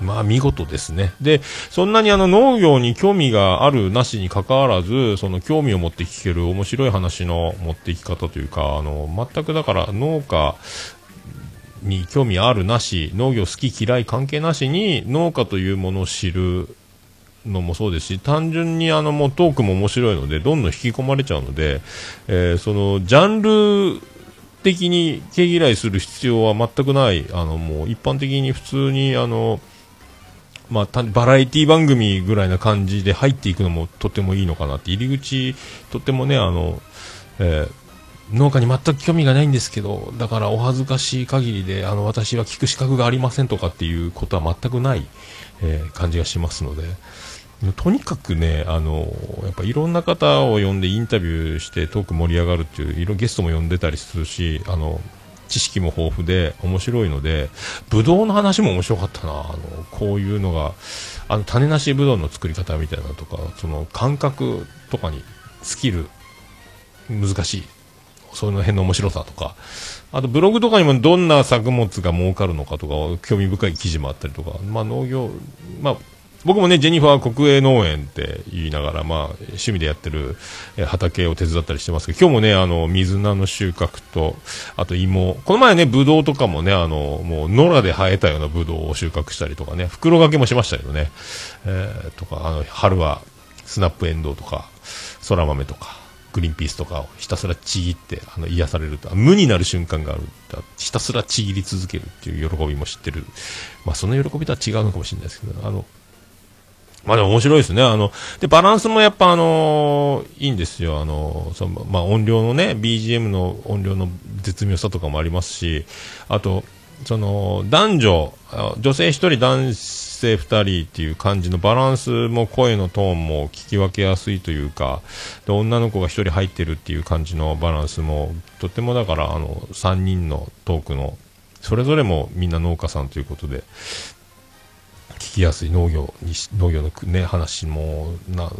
う、まあ見事ですね。で、そんなにあの農業に興味があるなしに関わらず、その興味を持って聞ける面白い話の持っていき方というか、あの、全くだから農家に興味あるなし、農業好き嫌い関係なしに農家というものを知るのもそうですし、単純にあのもうトークも面白いので、どんどん引き込まれちゃうので、えーそのジャンル的に毛嫌いする必要は全くない、あのもう一般的に普通にあの、まあ、バラエティ番組ぐらいな感じで入っていくのもとてもいいのかなって、入り口、とてもね、あの、えー農家に全く興味がないんですけど、だからお恥ずかしい限りで、あの、私は聞く資格がありませんとかっていうことは全くない、えー感じがしますので、とにかくね、あの、やっぱいろんな方を呼んでインタビューしてトーク盛り上がるっていう、いろゲストも呼んでたりするし、あの、知識も豊富で面白いので、ブドウの話も面白かったな。あの、こういうのが、あの、種なしブドウの作り方みたいなとか、その感覚とかにスキル、難しい。その辺の面白さとか、あとブログとかにもどんな作物が儲かるのかとか、興味深い記事もあったりとか、まあ農業、まあ、僕もね、ジェニファー国営農園って言いながら、まあ、趣味でやってる畑を手伝ったりしてますけど、今日もね、あの、水菜の収穫と、あと芋、この前ね、ブドウとかもね、あの、もう野良で生えたようなブドウを収穫したりとかね、袋掛けもしましたけどね、えーとか、あの、春はスナップエンドウとか、そら豆とか、グリーンピースとかをひたすらちぎって、あの、癒されると、無になる瞬間がある。ひたすらちぎり続けるっていう喜びも知ってる。まあ、その喜びとは違うのかもしれないですけど、あの、まあでも面白いですね。あの、で、バランスもやっぱあのいいんですよ。あのその、まあ音量のね、BGM の音量の絶妙さとかもありますし、あと、その男女女性1人男性2人っていう感じのバランスも声のトーンも聞き分けやすいというかで女の子が1人入ってるっていう感じのバランスもとてもだからあの3人のトークのそれぞれもみんな農家さんということで聞きやすい農業に農業のね話もな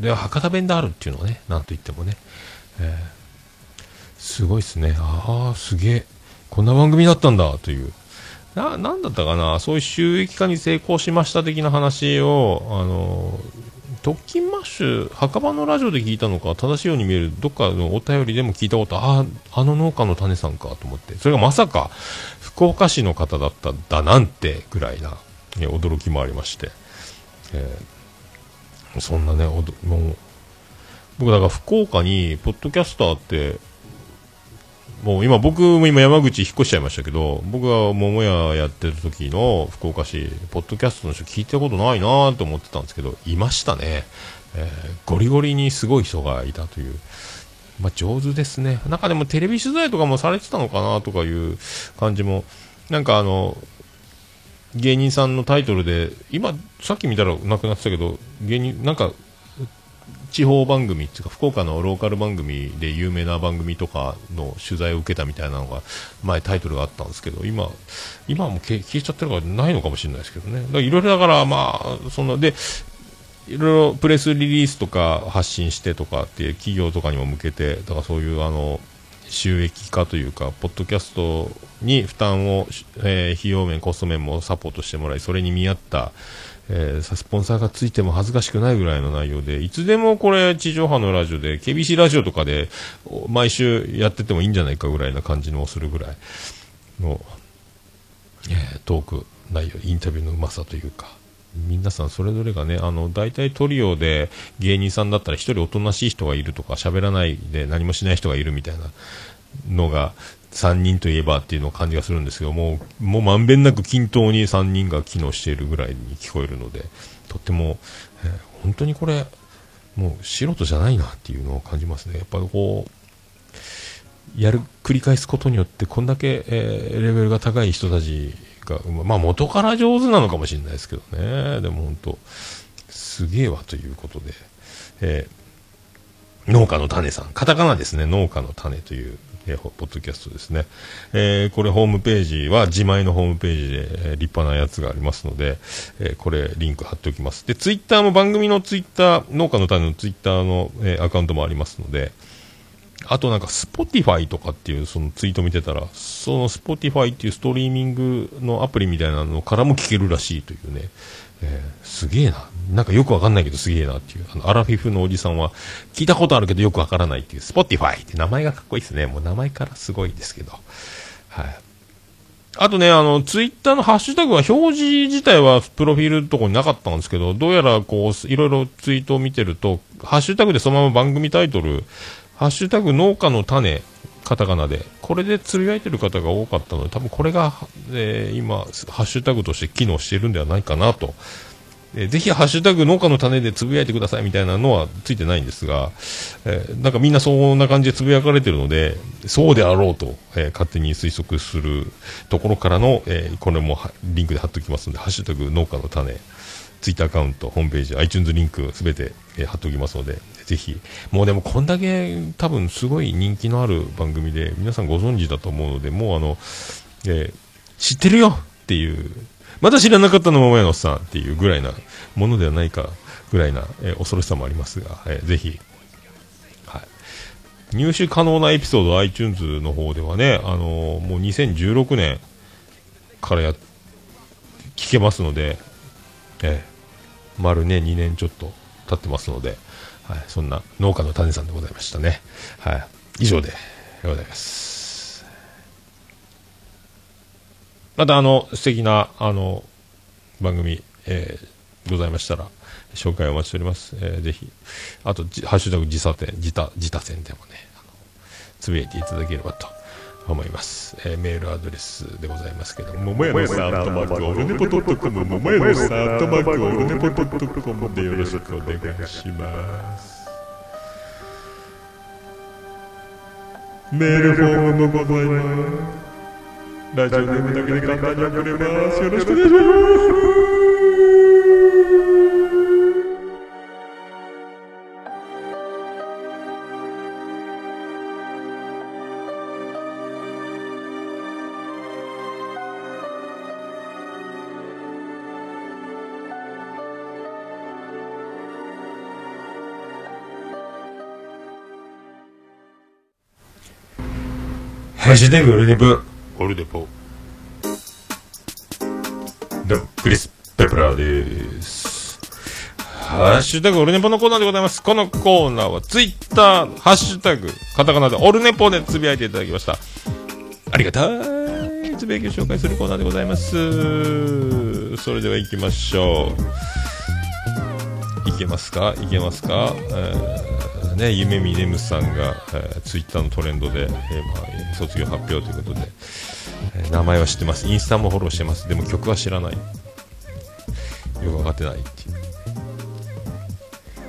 で博多弁であるっていうのはねなんと言ってもね、えーすごいですね。ああすげえ。こんな番組だったんだという。ななんだったかな？そういう収益化に成功しました的な話をあの特勤マッシュ墓場のラジオで聞いたのか正しいように見えるどっかのお便りでも聞いたことあああの農家の種さんかと思って。それがまさか福岡市の方だったんだなんてぐらいな、ね驚きもありまして、えーそんなねおどもう僕だから福岡にポッドキャスターってもう今僕も今山口引っ越しちゃいましたけど僕が桃屋やってる時の福岡市ポッドキャストの人聞いたことないなと思ってたんですけどいましたね、えーゴリゴリにすごい人がいたという。まあ、上手ですね。なんかでもテレビ取材とかもされてたのかなとかいう感じも。なんかあの芸人さんのタイトルで今さっき見たらなくなってたけど芸人なんか地方番組っていうか福岡のローカル番組で有名な番組とかの取材を受けたみたいなのが前タイトルがあったんですけど今今はも消えちゃってるからないのかもしれないですけどね。いろいろだからまあそんなでいろいろプレスリリースとか発信してとかっていう企業とかにも向けてだからそういうあの収益化というかポッドキャストに負担を、えー費用面コスト面もサポートしてもらいそれに見合った、えースポンサーがついても恥ずかしくないぐらいの内容でいつでもこれ地上波のラジオで KBC ラジオとかで毎週やっててもいいんじゃないかぐらいな感じのするぐらいの、えートーク内容インタビューのうまさというか。皆さんそれぞれがねあの大体トリオで芸人さんだったら一人おとなしい人がいるとか喋らないで何もしない人がいるみたいなのが3人といえばっていうのを感じがするんですけどももうまんべんなく均等に3人が機能しているぐらいに聞こえるのでとっても、えー本当にこれもう素人じゃないなっていうのを感じますね。やっぱりこうやる繰り返すことによってこんだけ、えーレベルが高い人たちが、まあ、元から上手なのかもしれないですけどね。でも本当すげえわということで、えー農家の種さん。カタカナですね。農家の種という、えーポッドキャストですね、えーこれホームページは自前のホームページで、えー立派なやつがありますので、えーこれリンク貼っておきます。でツイッターも番組のツイッター農家の種のツイッターの、えーアカウントもありますのであとなんか Spotify とかっていうそのツイート見てたら、その Spotify っていうストリーミングのアプリみたいなのからも聞けるらしいというね、えーすげえな。なんかよくわかんないけどすげえなっていう。あの、アラフィフのおじさんは聞いたことあるけどよくわからないっていう Spotify って名前がかっこいいですね。もう名前からすごいですけど。はい。あとね、あの、ツイッターのハッシュタグは表示自体はプロフィールのとこになかったんですけど、どうやらこう、いろいろツイートを見てると、ハッシュタグでそのまま番組タイトル、ハッシュタグ農家の種、カタカナで、これでつぶやいてる方が多かったので、多分これが、えー今、ハッシュタグとして機能してるんではないかなと。えーぜひ、ハッシュタグ農家の種でつぶやいてくださいみたいなのはついてないんですが、えーなんかみんなそんな感じでつぶやかれてるので、そうであろうと、えー勝手に推測するところからの、えーこれもリンクで貼っておきますので、ハッシュタグ農家の種、ツイッターアカウント、ホームページ、iTunes リンクすべて、えー貼っておきますので、ぜひ、もうでもこんだけ多分すごい人気のある番組で、皆さんご存知だと思うので、もうあの、えー知ってるよっていう、まだ知らなかったの桃屋のさんっていうぐらいなものではないかぐらいな、えー恐ろしさもありますが、えーぜひ、はい、入手可能なエピソード iTunes の方ではね、あのーもう2016年からや聞けますので、ええ丸ね2年ちょっと経ってますので、はい、そんな農家の種さんでございましたね。はい、以上でございます。またあの素敵なあの番組、えーございましたら紹介お待ちしております。えーぜひあとハッシュタグ自他店自他自他戦でもねつぶやいていただければと思います、えーメールアドレスでございますけども
桃屋のさん、アットマーク、オルネポドットコム、桃屋のさん、アットマーク、オルネポドットコムでよろしくお願いします。メールフォームもございます。
ラジオネームだけで簡単に送れます。よろしくお願いします。ハッシュタグオルネポ。オルネポ。どうも、クリス・ペプラーです。ハッシュタグオルネポのコーナーでございます。このコーナーはツイッター、ハッシュタグ、カタカナでオルネポでつぶやいていただきました。ありがたいつぶやきを紹介するコーナーでございます。それでは行きましょう。いけますか？いけますか、えーね、夢見レムさんが、えーツイッターのトレンドで、えーまあ、卒業発表ということで、えー名前は知ってますインスタもフォローしてますでも曲は知らないよく分かってないっていう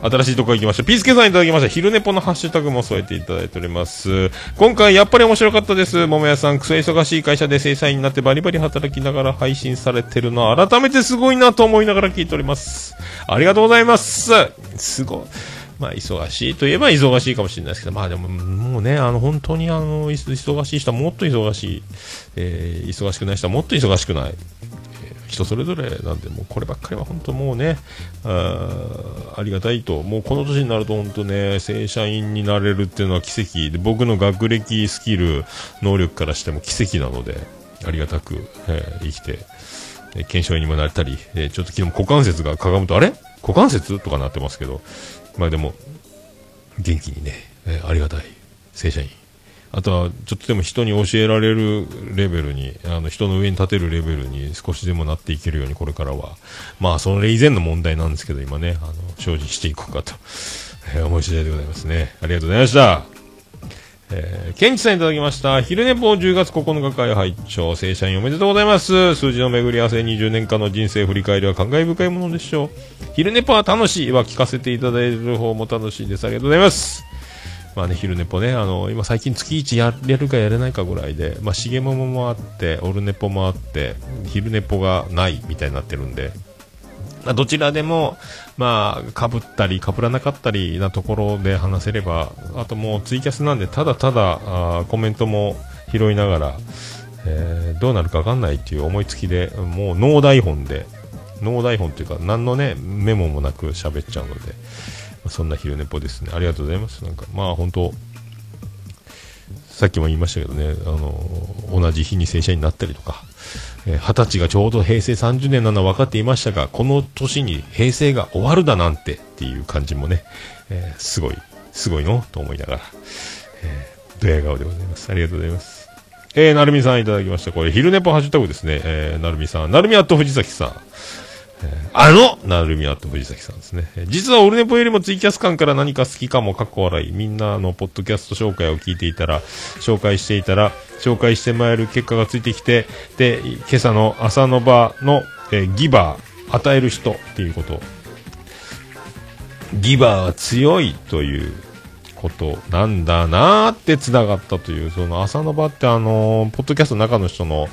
新しいとこ行きました。ピースケさんいただきました。昼寝ぽのハッシュタグも添えていただいております。今回やっぱり面白かったです。桃屋さん、クソ忙しい会社で正社員になってバリバリ働きながら配信されてるの改めてすごいなと思いながら聞いております。ありがとうございます。すごい。まあ、忙しいといえば忙しいかもしれないですけど、まあでも、もうね、あの、本当にあの、忙しい人はもっと忙しい、えー忙しくない人はもっと忙しくない。人それぞれなんで、もうこればっかりは本当もうね、あありがたいと、もうこの年になると本当ね、正社員になれるっていうのは奇跡。で、僕の学歴、スキル、能力からしても奇跡なので、ありがたく、えー生きて、検証員にもなれたり、えーちょっと昨日股関節がかがむと、あれ？股関節？とかなってますけど、まあでも、元気にね、えーありがたい、正社員。あとは、ちょっとでも人に教えられるレベルに、あの、人の上に立てるレベルに少しでもなっていけるように、これからは。まあ、それ以前の問題なんですけど、今ね、あの、精進していこうかと、えー思い次第でございますね。ありがとうございました。えー、ケンチさんいただきました。昼寝坊10月9日会拝聴正社員おめでとうございます。数字の巡り合わせ20年間の人生振り返りは感慨深いものでしょう。昼寝ぽは楽しいは聞かせていただいてる方も楽しいです。ありがとうございます。まあね、昼寝ぽね、あの、今最近月1やれるかやれないかぐらいで、まあ、しげももあって、オルネポもあって、昼寝ぽがないみたいになってるんで、どちらでも、まあ、かぶったり、かぶらなかったりなところで話せれば、あともうツイキャスなんで、ただただ、あコメントも拾いながら、えーどうなるかわかんないっていう思いつきで、もうノー台本で、ノー台本っていうか、何のね、メモもなく喋っちゃうので、そんな昼寝ぽですね。ありがとうございます。なんか、まあ本当、さっきも言いましたけどね、あの、同じ日に正社員になったりとか、えー二十歳がちょうど平成30年なのは分かっていましたが、この年に平成が終わるだなんてっていう感じもね、えーすごい、すごいのと思いながら、えー、ドヤ顔でございます。ありがとうございます。えー、なるみさんいただきました。これ、昼寝ぽハッシュタグですね。えー、なるみさん。なるみアット藤崎さん。あのなるみあと藤崎さんですね。実はオルネポよりもツイキャス感から何か好きかもかっこ笑い。みんなのポッドキャスト紹介を聞いていたら、紹介していたら、紹介してもらえる結果がついてきて、で、今朝の朝の場の、えギバー、与える人っていうこと。ギバーは強いということなんだなーって繋がったという、その朝の場ってあのーポッドキャストの中の人の、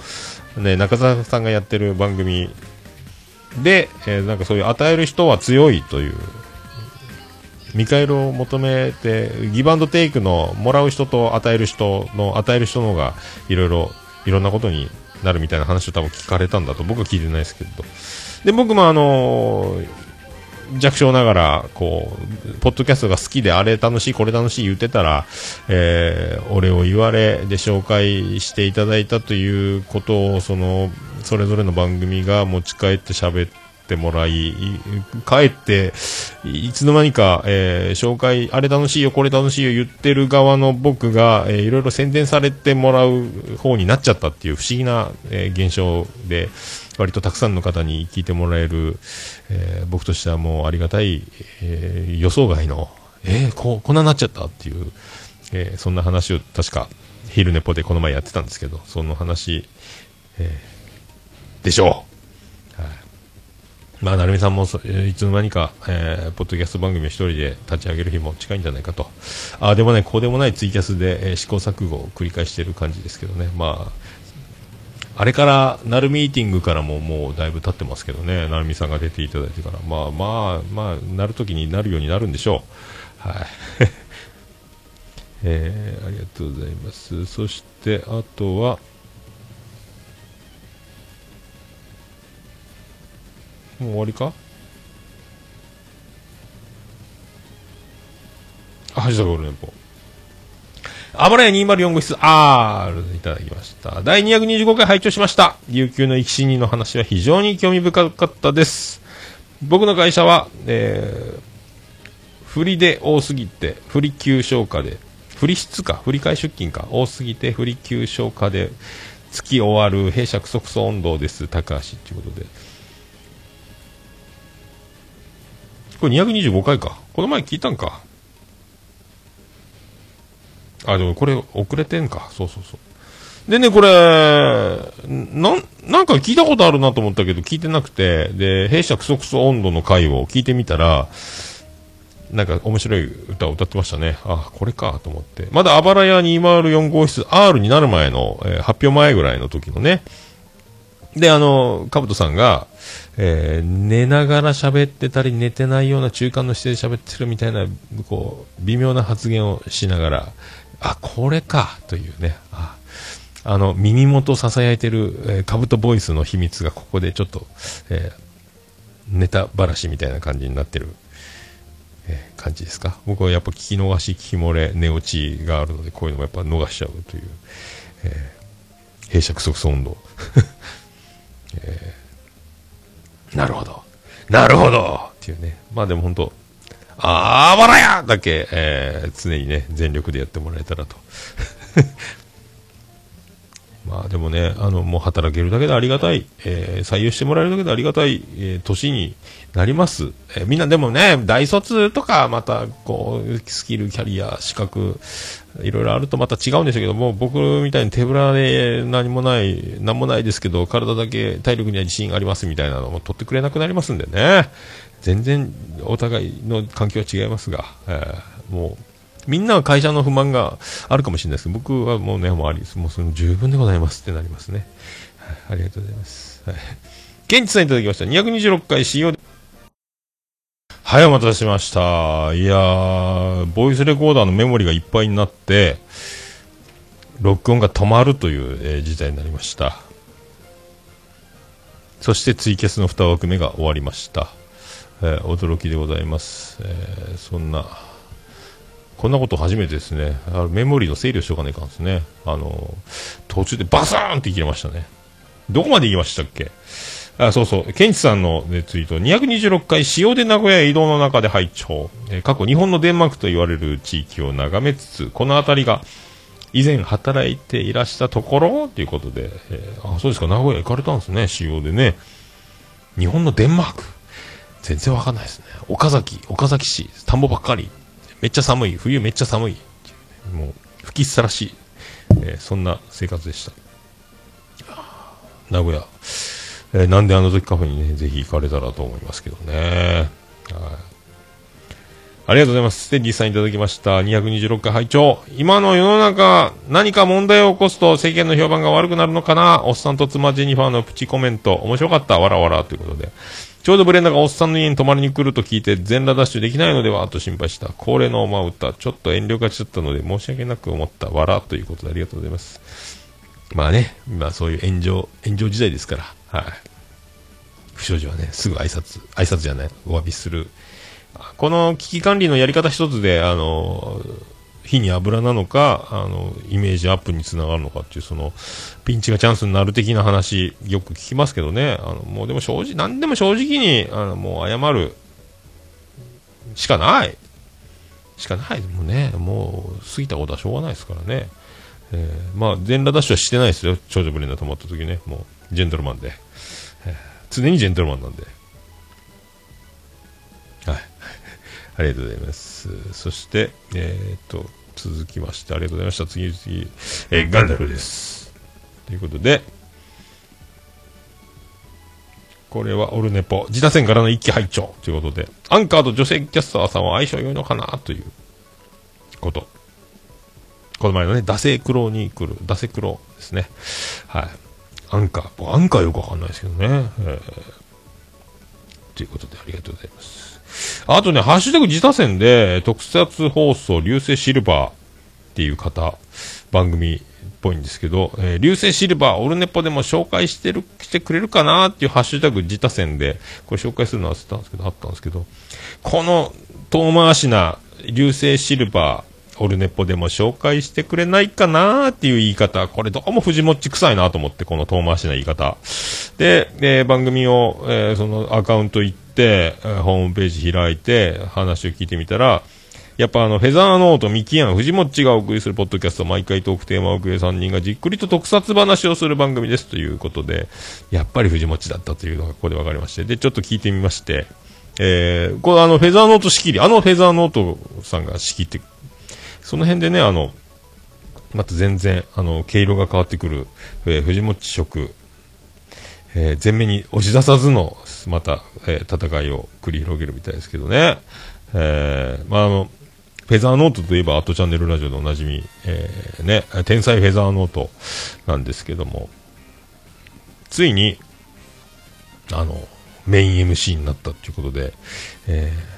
ね、中澤さんがやってる番組で、えーなんかそういう与える人は強いという、見返りを求めて、ギブアンドテイクのもらう人と与える人の、与える人の方がいろいろ、いろんなことになるみたいな話を多分聞かれたんだと僕は聞いてないですけど。で、僕もあのー弱小ながら、こう、ポッドキャストが好きで、あれ楽しい、これ楽しい言ってたら、えー、俺を言われで紹介していただいたということを、その、それぞれの番組が持ち帰って喋ってもらい、帰って、いつの間にか、えー紹介、あれ楽しいよ、これ楽しいよ言ってる側の僕が、えーいろいろ宣伝されてもらう方になっちゃったっていう不思議な、えー現象で、割とたくさんの方に聞いてもらえる、えー僕としてはもうありがたい、えー予想外の、えーここんなになっちゃったっていう、えーそんな話を確か、昼寝ぽでこの前やってたんですけど、その話、えーでしょう。はいまあ、成美さんも、いつの間にか、えーポッドキャスト番組を一人で立ち上げる日も近いんじゃないかと。ああでもない、こうでもないツイキャスで、えー試行錯誤を繰り返している感じですけどね。まあ、あれから、なるミーティングからももうだいぶ経ってますけどね、なるみさんが出ていただいてから、まあまあ、まあ、なるときになるようになるんでしょう。はい。[LAUGHS] えー、ありがとうございます。そして、あとは、もう終わりか？あ、ハッシュタグオルネポ。あばらや204号室 R いただきました。第225回拝聴しました。琉球の生き死にの話は非常に興味深かったです。僕の会社は、えー、振りで多すぎて、振り休消化で、振り質か、振り替え出勤か、多すぎて振り休消化で、月終わる弊社クソクソ温度です、高橋ということで。これ225回か。この前聞いたんか。あ、でもこれ遅れてんか。そうそうそう。でね、これ、なん、なんか聞いたことあるなと思ったけど聞いてなくて、で、弊社クソクソ温度の回を聞いてみたら、なんか面白い歌を歌ってましたね。あ、これかと思って。まだあばらや204号室 R になる前の、えー発表前ぐらいの時のね。で、あの、かぶとさんが、えー寝ながら喋ってたり寝てないような中間の姿勢で喋ってるみたいな、こう、微妙な発言をしながら、あ、これかというね。ああの、耳元囁いてる、えー、カブトボイスの秘密がここでちょっと、えーネタばらしみたいな感じになってる、えー感じですか？僕はやっぱ聞き逃し、聞き漏れ、寝落ちがあるので、こういうのもやっぱ逃しちゃうという、えー閉鎖即温度。[LAUGHS] えーなるほど。なるほどっていうね。まあでも本当あーばらやだけ、えー常にね、全力でやってもらえたらと。[LAUGHS] まあでもね、あの、もう働けるだけでありがたい、えー採用してもらえるだけでありがたい、えー年になります。えーみんなでもね、大卒とか、また、こう、スキル、キャリア、資格、いろいろあるとまた違うんでしょうけども、僕みたいに手ぶらで何もない、何もないですけど、体だけ体力には自信ありますみたいなのも取ってくれなくなりますんでね。全然お互いの環境は違いますが、えーもう、みんなは会社の不満があるかもしれないですけど、僕はもうね、もうあり。もうその十分でございますってなりますね。はい、ありがとうございます。はい。ケンチさんいただきました。226回使用で。はい、お待たせしました。いやー、ボイスレコーダーのメモリがいっぱいになって、録音が止まるという、えー事態になりました。そしてツイキャスの2枠目が終わりました。えー驚きでございます。えーそんな、こんなこと初めてですね。あのメモリーの整理をしとかないかんですね。あの、途中でバサーンって切れましたね。どこまで行きましたっけ？あ、そうそう。ケンチさんの、ね、ツイート。226回、塩で名古屋へ移動の中で拝聴。えー過去日本のデンマークと言われる地域を眺めつつ、この辺りが以前働いていらしたところ？ということで、えーあ、そうですか、名古屋行かれたんですね、塩でね。日本のデンマーク。全然わかんないですね。岡崎、岡崎市、田んぼばっかり。めっちゃ寒い。冬めっちゃ寒い。もう、吹きさらしい。えーそんな生活でした。名古屋。えーなんであの時カフェにね、ぜひ行かれたらと思いますけどね。はい。ありがとうございます。ステディさんいただきました。226回拝聴今の世の中、何か問題を起こすと世間の評判が悪くなるのかなおっさんと妻ジェニファーのプチコメント。面白かった。わらわら。ということで。ちょうどブレンダがおっさんの家に泊まりに来ると聞いて全裸ダッシュできないのではと心配した。恒例のおま歌。ちょっと遠慮がちだったので申し訳なく思った。わら。ということでありがとうございます。まあね、まあそういう炎上、炎上時代ですから。はい。不祥事はね、すぐ挨拶、挨拶じゃない、お詫びする。この危機管理のやり方一つで、あの、火に油なのか、あの、イメージアップにつながるのかっていう、その、ピンチがチャンスになる的な話、よく聞きますけどね、あの、もうでも正直、何でも正直に、あの、もう謝るしかない。しかない。もうね、もう、過ぎたことはしょうがないですからね。えーまあ、全裸ダッシュはしてないですよ。長女ブレンダー止まった時ね。もう、ジェントルマンで。えー常にジェントルマンなんで。ありがとうございます。そして、えーっと、続きまして、ありがとうございました。次々、えーガンダルです。ということで、これはオルネポ、自他戦からの一気拝聴ということで、アンカーと女性キャスターさんは相性良いのかな？ということ。この前のね、ダセクロに来る、ダセクロですね。はい。アンカー。僕アンカーよくわかんないですけどね。えーということでありがとうございます。あとね、ハッシュタグ自他戦で、特撮放送、流星シルバーっていう方、番組っぽいんですけど、えー流星シルバー、オルネポでも紹介してる、してくれるかなっていうハッシュタグ自他戦で、これ紹介するの忘れたんですけど、あったんですけど、この遠回しな流星シルバー、オルネポでも紹介してくれないかなっていう言い方、これどうも藤もっち臭いなと思って、この遠回しな言い方。で、えー番組を、えーそのアカウント行っ、ホームページ開いて、話を聞いてみたら、やっぱあの、フェザーノート、ミキヤン、藤もっちがお送りするポッドキャスト、毎回トークテーマをくれ3人がじっくりと特撮話をする番組ですということで、やっぱり藤もっちだったというのがここで分かりまして、で、ちょっと聞いてみまして、えー、これあの、フェザーノート仕切り、あのフェザーノートさんが仕切って、その辺でね、あの、また全然、あの、毛色が変わってくる、えー、藤もっち色、えー前面に押し出さずの、また、えー戦いを繰り広げるみたいですけどね。えーまあ、あの、フェザーノートといえば、アートチャンネルラジオでおなじみ、えーね、天才フェザーノートなんですけども、ついに、あの、メイン MC になったということで、えー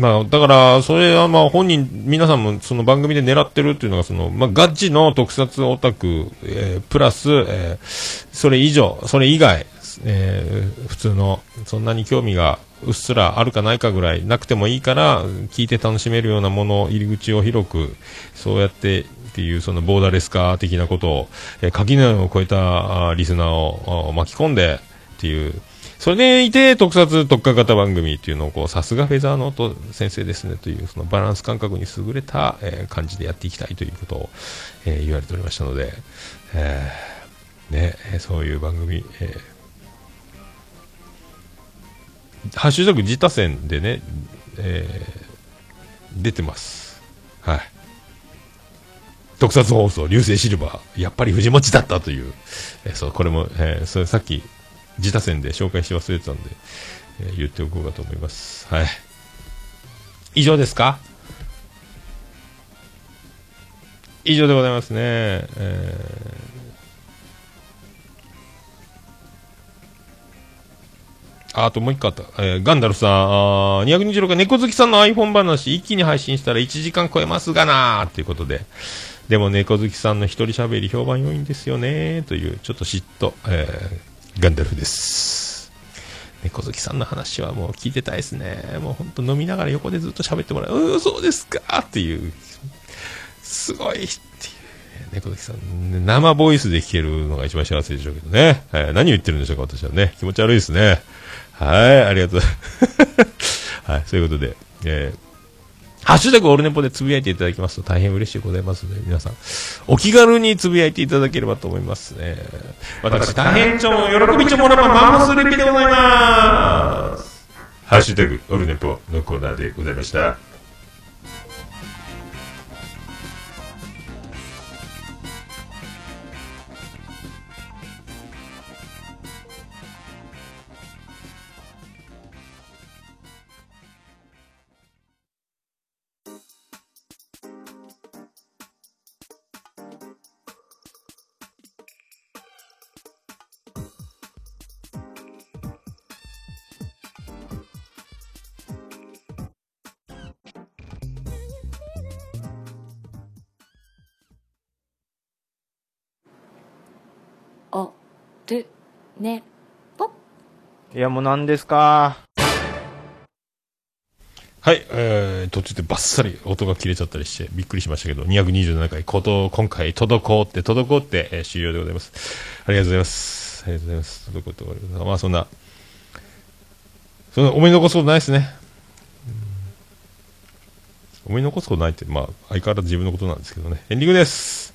まあ、だから、それはまあ本人、皆さんもその番組で狙ってるっていうのが、その、まあ、ガチの特撮オタク、えープラス、えーそれ以上、それ以外、えー普通の、そんなに興味がうっすらあるかないかぐらいなくてもいいから、聞いて楽しめるようなもの、入り口を広く、そうやって、っていうそのボーダレス化的なことを、えー垣根を越えたリスナーを巻き込んでっていう、それでいて特撮特化型番組っていうのをこうさすがフェザーノート先生ですねというそのバランス感覚に優れた、えー感じでやっていきたいということを、えー言われておりましたので、えーね、そういう番組、えーハッシュタグ自他戦でね、えー出てます。はい。特撮放送、流星シルバー、やっぱり藤持ちだったという、えーそう、これも、えーそれさっき、自他戦で紹介し忘れてたんで、えー言っておこうかと思います。はい。以上ですか？以上でございますね。えーあともう一個あった。えーガンダルフさん、あ226回猫好きさんの iPhone 話、一気に配信したら1時間超えますがなーっていうことで。でも猫好きさんの一人喋り評判良いんですよねという、ちょっと嫉妬、えーガンダルフです。猫好きさんの話はもう聞いてたいですね。もう本当飲みながら横でずっと喋ってもらう。うー、そうですかっていう、すごいっていう。猫好きさん、生ボイスで聞けるのが一番幸せでしょうけどね。はい何を言ってるんでしょうか、私はね。気持ち悪いですね。はい、ありがとう。[LAUGHS] はい、そういうことで、えーハッシュタグオルネポでつぶやいていただきますと大変嬉しいございますので、皆さん、お気軽につぶやいていただければと思いますね。私、大変ちょも、喜びちょもらばマンモスレピでございます。ハッシュタグオルネポのコーナーでございました。
ねぽ
いや、もう何ですか？
はい、えー、途中でバッサリ音が切れちゃったりしてびっくりしましたけど、227回、こと、今回、滞って、滞って、えー終了でございます。ありがとうございます。ありがとうございます。滞って終わります。まあ、そんな、そんな思い残すことないですね。うん思い残すことないって、まあ、相変わらず自分のことなんですけどね。エンディングです。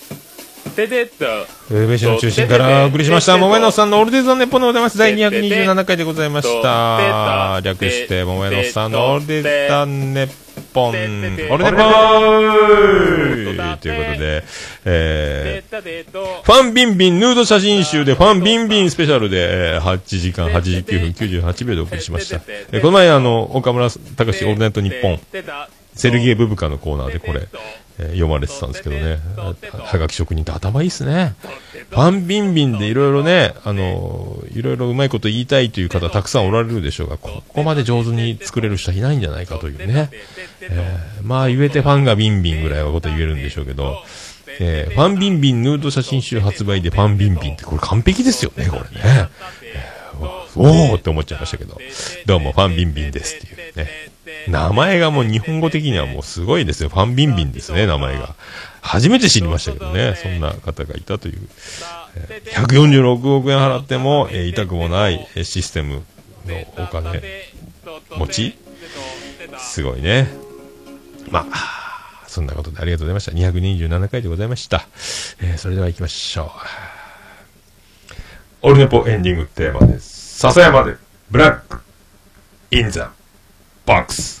ててっと。
ウェブの中心からお送りしました、桃屋のおっさんのオールデイズ・ザ・ネッポンでございます。第227回でございました。略して、桃屋のさんのオールデイズ・ザ・ネッポン、オールネポーということで、えー、ファンビンビンヌード写真集でファンビンビンスペシャルで、えー8時間89分98秒でお送りしました。えーこの前、あの、岡村隆史オールナイトニッポン、セルゲイ・ブブカのコーナーでこれ、えー読まれてたんですけどね、はがき職人って頭いいっすね。ファンビンビンでいろいろね、あのーいろいろうまいこと言いたいという方たくさんおられるでしょうが、ここまで上手に作れる人はいないんじゃないかというね。えーまあ言えてファンがビンビンぐらいはこと言えるんでしょうけど、えーファンビンビンヌード写真集発売でファンビンビンってこれ完璧ですよね、これね。えーおおって思っちゃいましたけど、どうもファンビンビンですっていうね。名前がもう日本語的にはもうすごいですよ。ファンビンビンですね、名前が。初めて知りましたけどね、そんな方がいたという。146億円払っても、えー痛くもないシステムのお金持ちすごいね。まあ、そんなことでありがとうございました。227回でございました。えーそれでは行きましょう。オルネポエンディングテーマです。笹山で、ブラック、インザ、ボ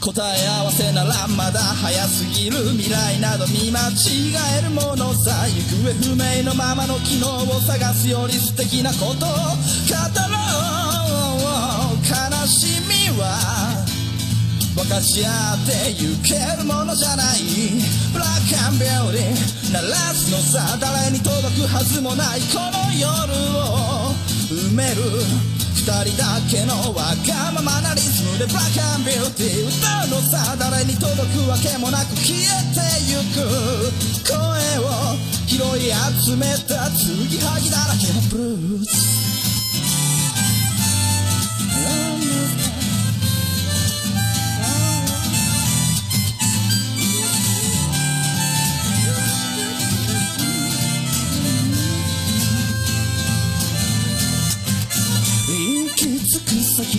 答え合わせならまだ早すぎる未来など見間違えるものさ行方不明のままの機能を探すより素敵なことを語ろう。悲しみは分かち合ってゆけるものじゃない。ブラックアンビューティー鳴らすのさ誰に届くはずもない。この夜を埋める。人だけのわがままなリズムでブラックビューティー歌うのさ誰に届くわけもなく消えてゆく。声を拾い集めたつぎはぎだらけのブルース。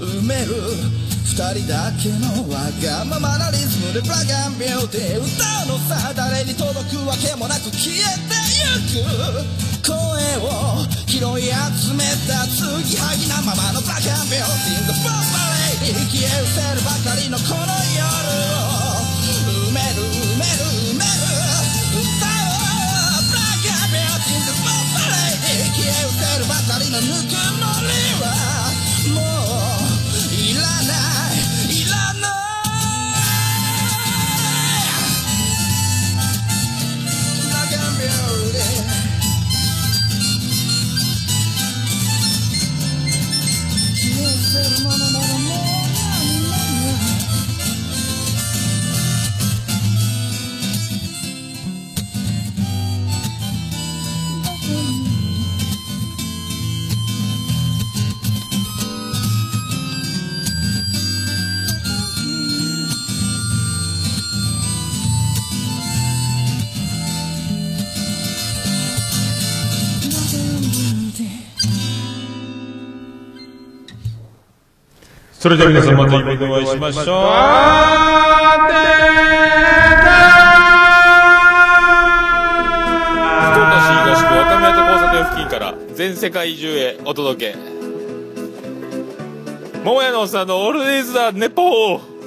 埋める二人だけのわがままなリズムでブラックビューティー歌うのさ誰に届くわけもなく消えてゆく声を拾い集めた継ぎはぎなままのブラックビューティー The f o r Lady 消え失せるばかりのこの夜を埋める埋める埋める歌をブラックビューティー The f o r Lady 消え失せるばかりのぬくもりは
それでは皆さんまた夢でお会いしましょう。
福岡市東区若宮と交差点付近から全世界中へお届け。桃屋のおっさんのオールディーズザネポー。